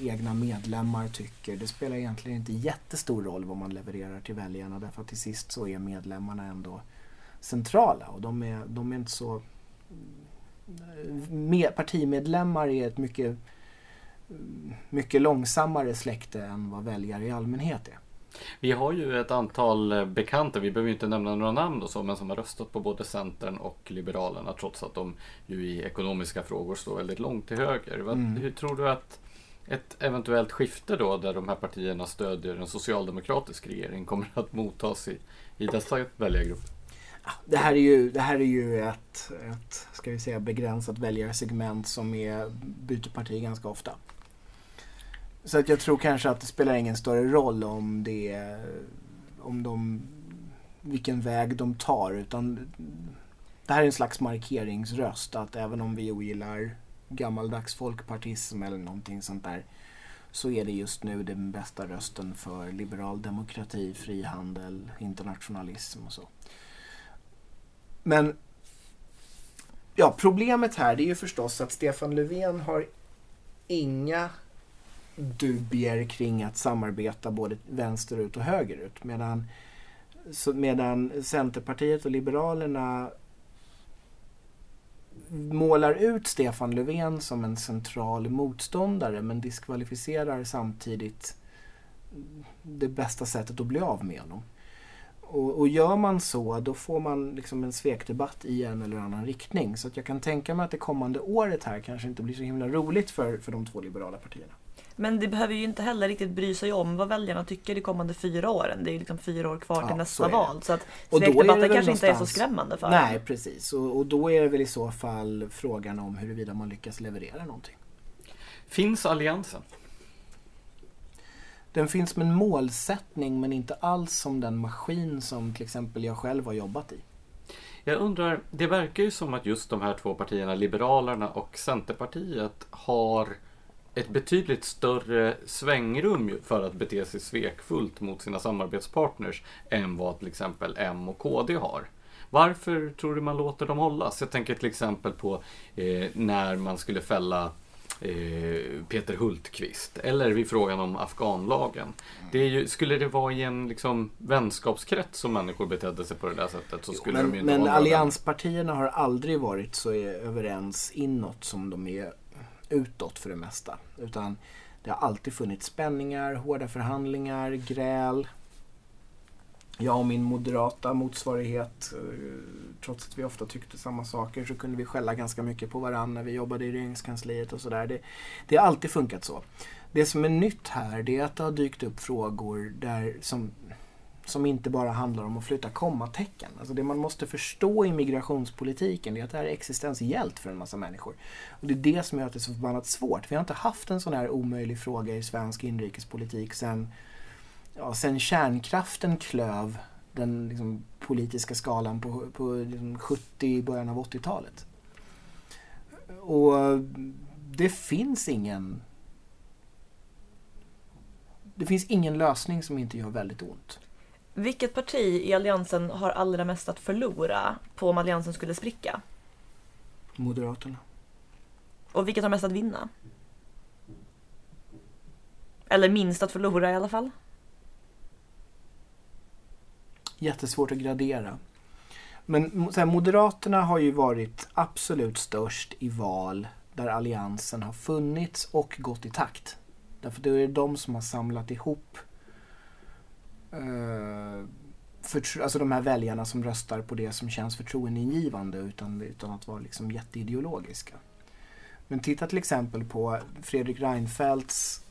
egna medlemmar tycker. Det spelar egentligen inte jättestor roll vad man levererar till väljarna därför att till sist så är medlemmarna ändå centrala och de är, de är inte så... Med, partimedlemmar är ett mycket, mycket långsammare släkte än vad väljare i allmänhet är. Vi har ju ett antal eh, bekanta, vi behöver inte nämna några namn och så, men som har röstat på både Centern och Liberalerna trots att de ju i ekonomiska frågor står väldigt långt till höger. Mm. Hur tror du att ett eventuellt skifte då, där de här partierna stödjer en socialdemokratisk regering, kommer att mottas i, i dessa väljargrupper? Det här är ju, det här är ju ett, ett ska vi säga, begränsat väljarsegment som är, byter parti ganska ofta. Så att jag tror kanske att det spelar ingen större roll om det om de vilken väg de tar utan det här är en slags markeringsröst att även om vi ogillar gammaldags folkpartism eller någonting sånt där så är det just nu den bästa rösten för liberal demokrati, frihandel, internationalism och så. Men ja, problemet här det är ju förstås att Stefan Löfven har inga dubier kring att samarbeta både vänsterut och högerut. Medan, så, medan Centerpartiet och Liberalerna målar ut Stefan Löfven som en central motståndare men diskvalificerar samtidigt det bästa sättet att bli av med honom. Och, och gör man så, då får man liksom en svekdebatt i en eller annan riktning. Så att jag kan tänka mig att det kommande året här kanske inte blir så himla roligt för, för de två liberala partierna. Men det behöver ju inte heller riktigt bry sig om vad väljarna tycker de kommande fyra åren. Det är ju liksom fyra år kvar till Ja, så nästa det. val. Så att svekdebatten kanske inte är så skrämmande för Nej, dem. precis. Och, och då är det väl i så fall frågan om huruvida man lyckas leverera någonting. Finns alliansen? Den finns med en målsättning men inte alls som den maskin som till exempel jag själv har jobbat i. Jag undrar, det verkar ju som att just de här två partierna, Liberalerna och Centerpartiet, har ett betydligt större svängrum för att bete sig svekfullt mot sina samarbetspartners än vad till exempel M och KD har. Varför tror du man låter dem hållas? Jag tänker till exempel på eh, när man skulle fälla Peter Hultqvist eller vid frågan om afghanlagen. Det är ju, skulle det vara i en liksom, vänskapskrets som människor betedde sig på det där sättet så skulle men de inte men allianspartierna har aldrig varit så överens inåt som de är utåt för det mesta. Utan det har alltid funnits spänningar, hårda förhandlingar, gräl. Jag och min moderata motsvarighet, eh, trots att vi ofta tyckte samma saker så kunde vi skälla ganska mycket på varandra när vi jobbade i regeringskansliet och sådär. Det, det har alltid funkat så. Det som är nytt här det är att det har dykt upp frågor där som som inte bara handlar om att flytta kommatecken. Alltså det man måste förstå i migrationspolitiken det är att det här är existentiellt för en massa människor. Och det är det som gör att det är så förbannat svårt. Vi har inte haft en sån här omöjlig fråga i svensk inrikespolitik sen, ja, sen kärnkraften klöv den liksom, politiska skalan på, på liksom 70 början av 80-talet. Och det finns ingen det finns ingen lösning som inte gör väldigt ont. Vilket parti i Alliansen har allra mest att förlora på om Alliansen skulle spricka? Moderaterna. Och vilket har mest att vinna? Eller minst att förlora i alla fall? Jättesvårt att gradera. Men så här, Moderaterna har ju varit absolut störst i val där Alliansen har funnits och gått i takt. Därför det är de som har samlat ihop eh, för, alltså de här väljarna som röstar på det som känns förtroendeingivande utan, utan att vara liksom jätteideologiska. Men titta till exempel på Fredrik Reinfeldts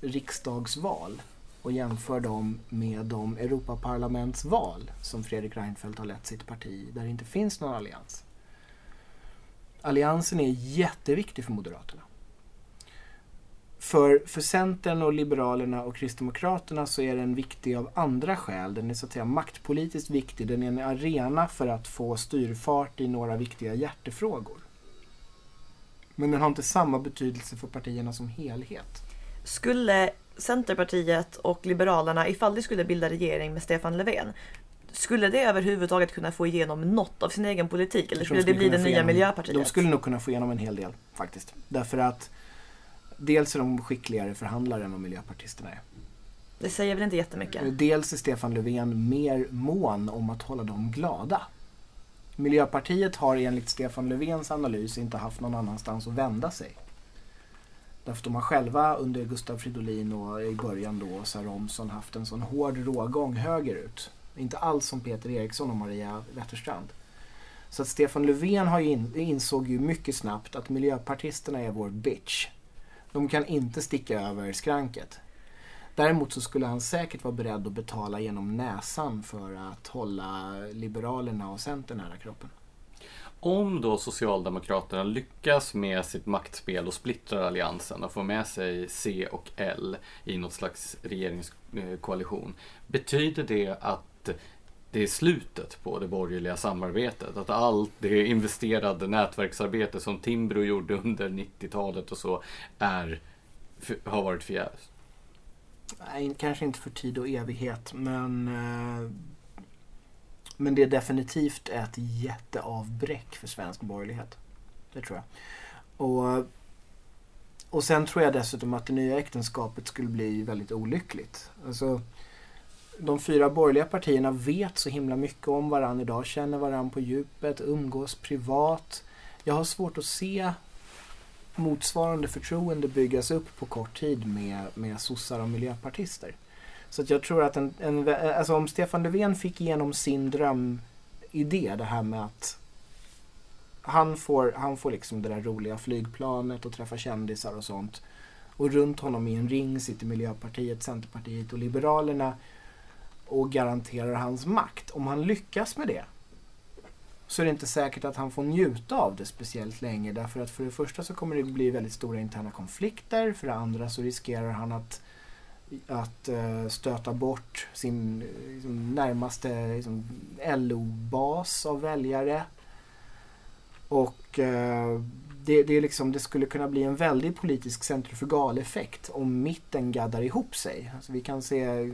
riksdagsval och jämför dem med de Europaparlamentsval som Fredrik Reinfeldt har lett sitt parti i, där det inte finns någon allians. Alliansen är jätteviktig för Moderaterna. För, för Centern och Liberalerna och Kristdemokraterna så är den viktig av andra skäl. Den är så att säga maktpolitiskt viktig. Den är en arena för att få styrfart i några viktiga hjärtefrågor. Men den har inte samma betydelse för partierna som helhet. Skulle Centerpartiet och Liberalerna, ifall de skulle bilda regering med Stefan Löfven, skulle det överhuvudtaget kunna få igenom något av sin egen politik? Eller skulle de det bli det nya igenom- Miljöpartiet? De skulle nog kunna få igenom en hel del faktiskt. Därför att dels är de skickligare förhandlare än vad miljöpartisterna är. Det säger väl inte jättemycket? Dels är Stefan Löfven mer mån om att hålla dem glada. Miljöpartiet har enligt Stefan Löfvens analys inte haft någon annanstans att vända sig. Därför att de har själva under Gustav Fridolin och i början då Åsa Romson haft en sån hård rågång högerut. Inte alls som Peter Eriksson och Maria Wetterstrand. Så att Stefan Löfven har ju in, insåg ju mycket snabbt att miljöpartisterna är vår bitch. De kan inte sticka över skranket. Däremot så skulle han säkert vara beredd att betala genom näsan för att hålla Liberalerna och Centern nära kroppen. Om då Socialdemokraterna lyckas med sitt maktspel och splittrar alliansen och får med sig C och L i något slags regeringskoalition. Betyder det att det är slutet på det borgerliga samarbetet? Att allt det investerade nätverksarbete som Timbro gjorde under 90-talet och så är, har varit förgäves? Nej, kanske inte för tid och evighet men eh, men det är definitivt ett jätteavbräck för svensk borgerlighet. Det tror jag. Och, och sen tror jag dessutom att det nya äktenskapet skulle bli väldigt olyckligt. Alltså, de fyra borgerliga partierna vet så himla mycket om varandra idag, känner varandra på djupet, umgås privat. Jag har svårt att se motsvarande förtroende byggas upp på kort tid med, med sossar och miljöpartister. Så att jag tror att en, en, eh, alltså om Stefan Löfven fick igenom sin drömidé, det här med att han får, han får liksom det där roliga flygplanet och träffa kändisar och sånt. Och runt honom i en ring sitter Miljöpartiet, Centerpartiet och Liberalerna och garanterar hans makt. Om han lyckas med det så är det inte säkert att han får njuta av det speciellt länge. Därför att för det första så kommer det bli väldigt stora interna konflikter. För det andra så riskerar han att, att eh, stöta bort sin liksom, närmaste liksom, LO-bas av väljare. Och eh, det, det, är liksom, det skulle kunna bli en väldig politisk centrifugaleffekt om mitten gaddar ihop sig. Alltså vi kan se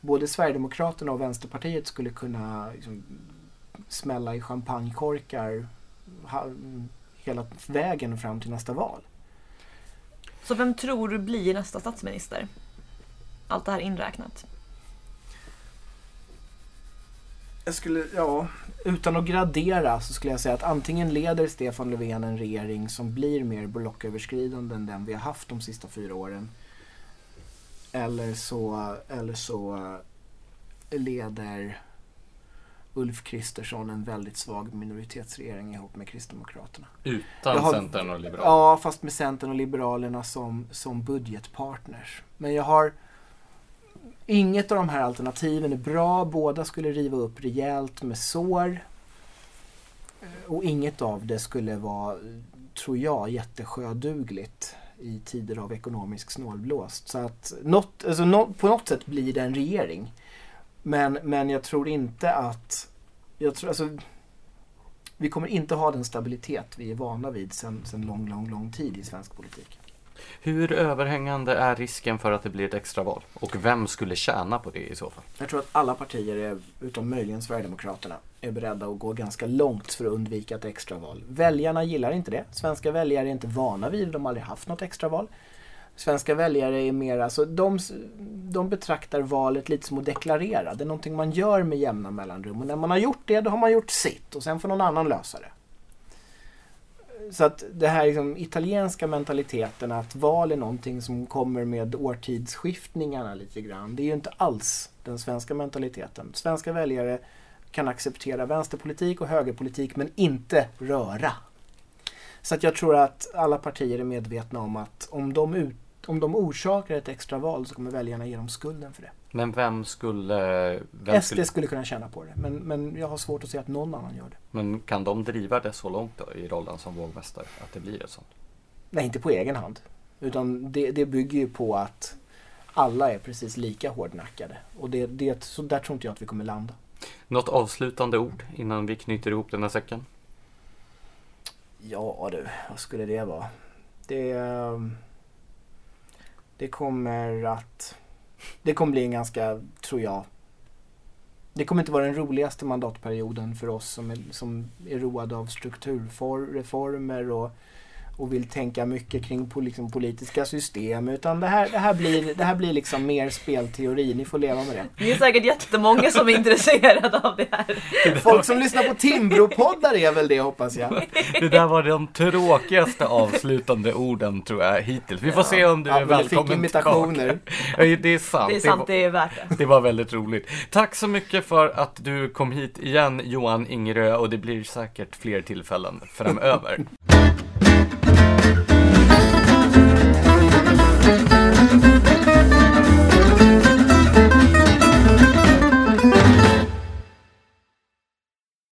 både Sverigedemokraterna och Vänsterpartiet skulle kunna liksom, smälla i champagnekorkar hela vägen fram till nästa val. Så vem tror du blir nästa statsminister? Allt det här inräknat. Jag skulle, ja, utan att gradera så skulle jag säga att antingen leder Stefan Löfven en regering som blir mer blocköverskridande än den vi har haft de sista fyra åren. Eller så, eller så leder Ulf Kristersson en väldigt svag minoritetsregering ihop med Kristdemokraterna. Utan har- Centern och Liberalerna? Ja, fast med Centern och Liberalerna som, som budgetpartners. Men jag har... Inget av de här alternativen är bra. Båda skulle riva upp rejält med sår. Eh, Och inget av det skulle vara, tror jag, jättesjödugligt i tider av ekonomisk snålblåst. Så att något, alltså nå- på något sätt blir det en regering. Men, men jag tror inte att... Jag tror, alltså, vi kommer inte ha den stabilitet vi är vana vid sedan, sedan lång, lång, lång tid i svensk politik. Hur överhängande är risken för att det blir ett extraval? Och vem skulle tjäna på det i så fall? Jag tror att alla partier, är, utom möjligen Sverigedemokraterna, är beredda att gå ganska långt för att undvika ett extraval. Väljarna gillar inte det. Svenska väljare är inte vana vid det, de har aldrig haft något extraval. Svenska väljare är mer, alltså de, de betraktar valet lite som att deklarera. Det är någonting man gör med jämna mellanrum och när man har gjort det, då har man gjort sitt och sen får någon annan lösa det. Så att det här liksom, italienska mentaliteten att val är någonting som kommer med årtidsskiftningarna lite grann. Det är ju inte alls den svenska mentaliteten. Svenska väljare kan acceptera vänsterpolitik och högerpolitik men inte röra. Så att jag tror att alla partier är medvetna om att om de, ut, om de orsakar ett extra val så kommer väljarna ge dem skulden för det. Men vem skulle... Vem SD skulle, skulle kunna tjäna på det men, men jag har svårt att se att någon annan gör det. men kan de driva det så långt då i rollen som vågmästare? Att det blir ett sånt? Nej, inte på egen hand. Utan det, det bygger ju på att alla är precis lika hårdnackade. Och det, det, så där tror inte jag att vi kommer landa. Något avslutande ord innan vi knyter ihop den här säcken? Ja du, vad skulle det vara? Det, ehm, det kommer att... Det kommer bli en ganska, tror jag... Det kommer inte vara den roligaste mandatperioden för oss som är, som är roade av strukturreformer och, och vill tänka mycket kring liksom politiska system. Utan det här, det här, blir, det här blir liksom mer spelteori. Ni får leva med det. Det är säkert jättemånga som är intresserade av det här. Folk som lyssnar på Timbro-poddar är väl det hoppas jag. Det där var de tråkigaste avslutande orden tror jag hittills. Vi får se om du Ja, är men jag fick välkommen imitationer. tillbaka. Ja, Det är sant. Det är sant, var, det är värt det. det var väldigt roligt. Tack så mycket för att du kom hit igen Johan Ingerö och det blir säkert fler tillfällen framöver.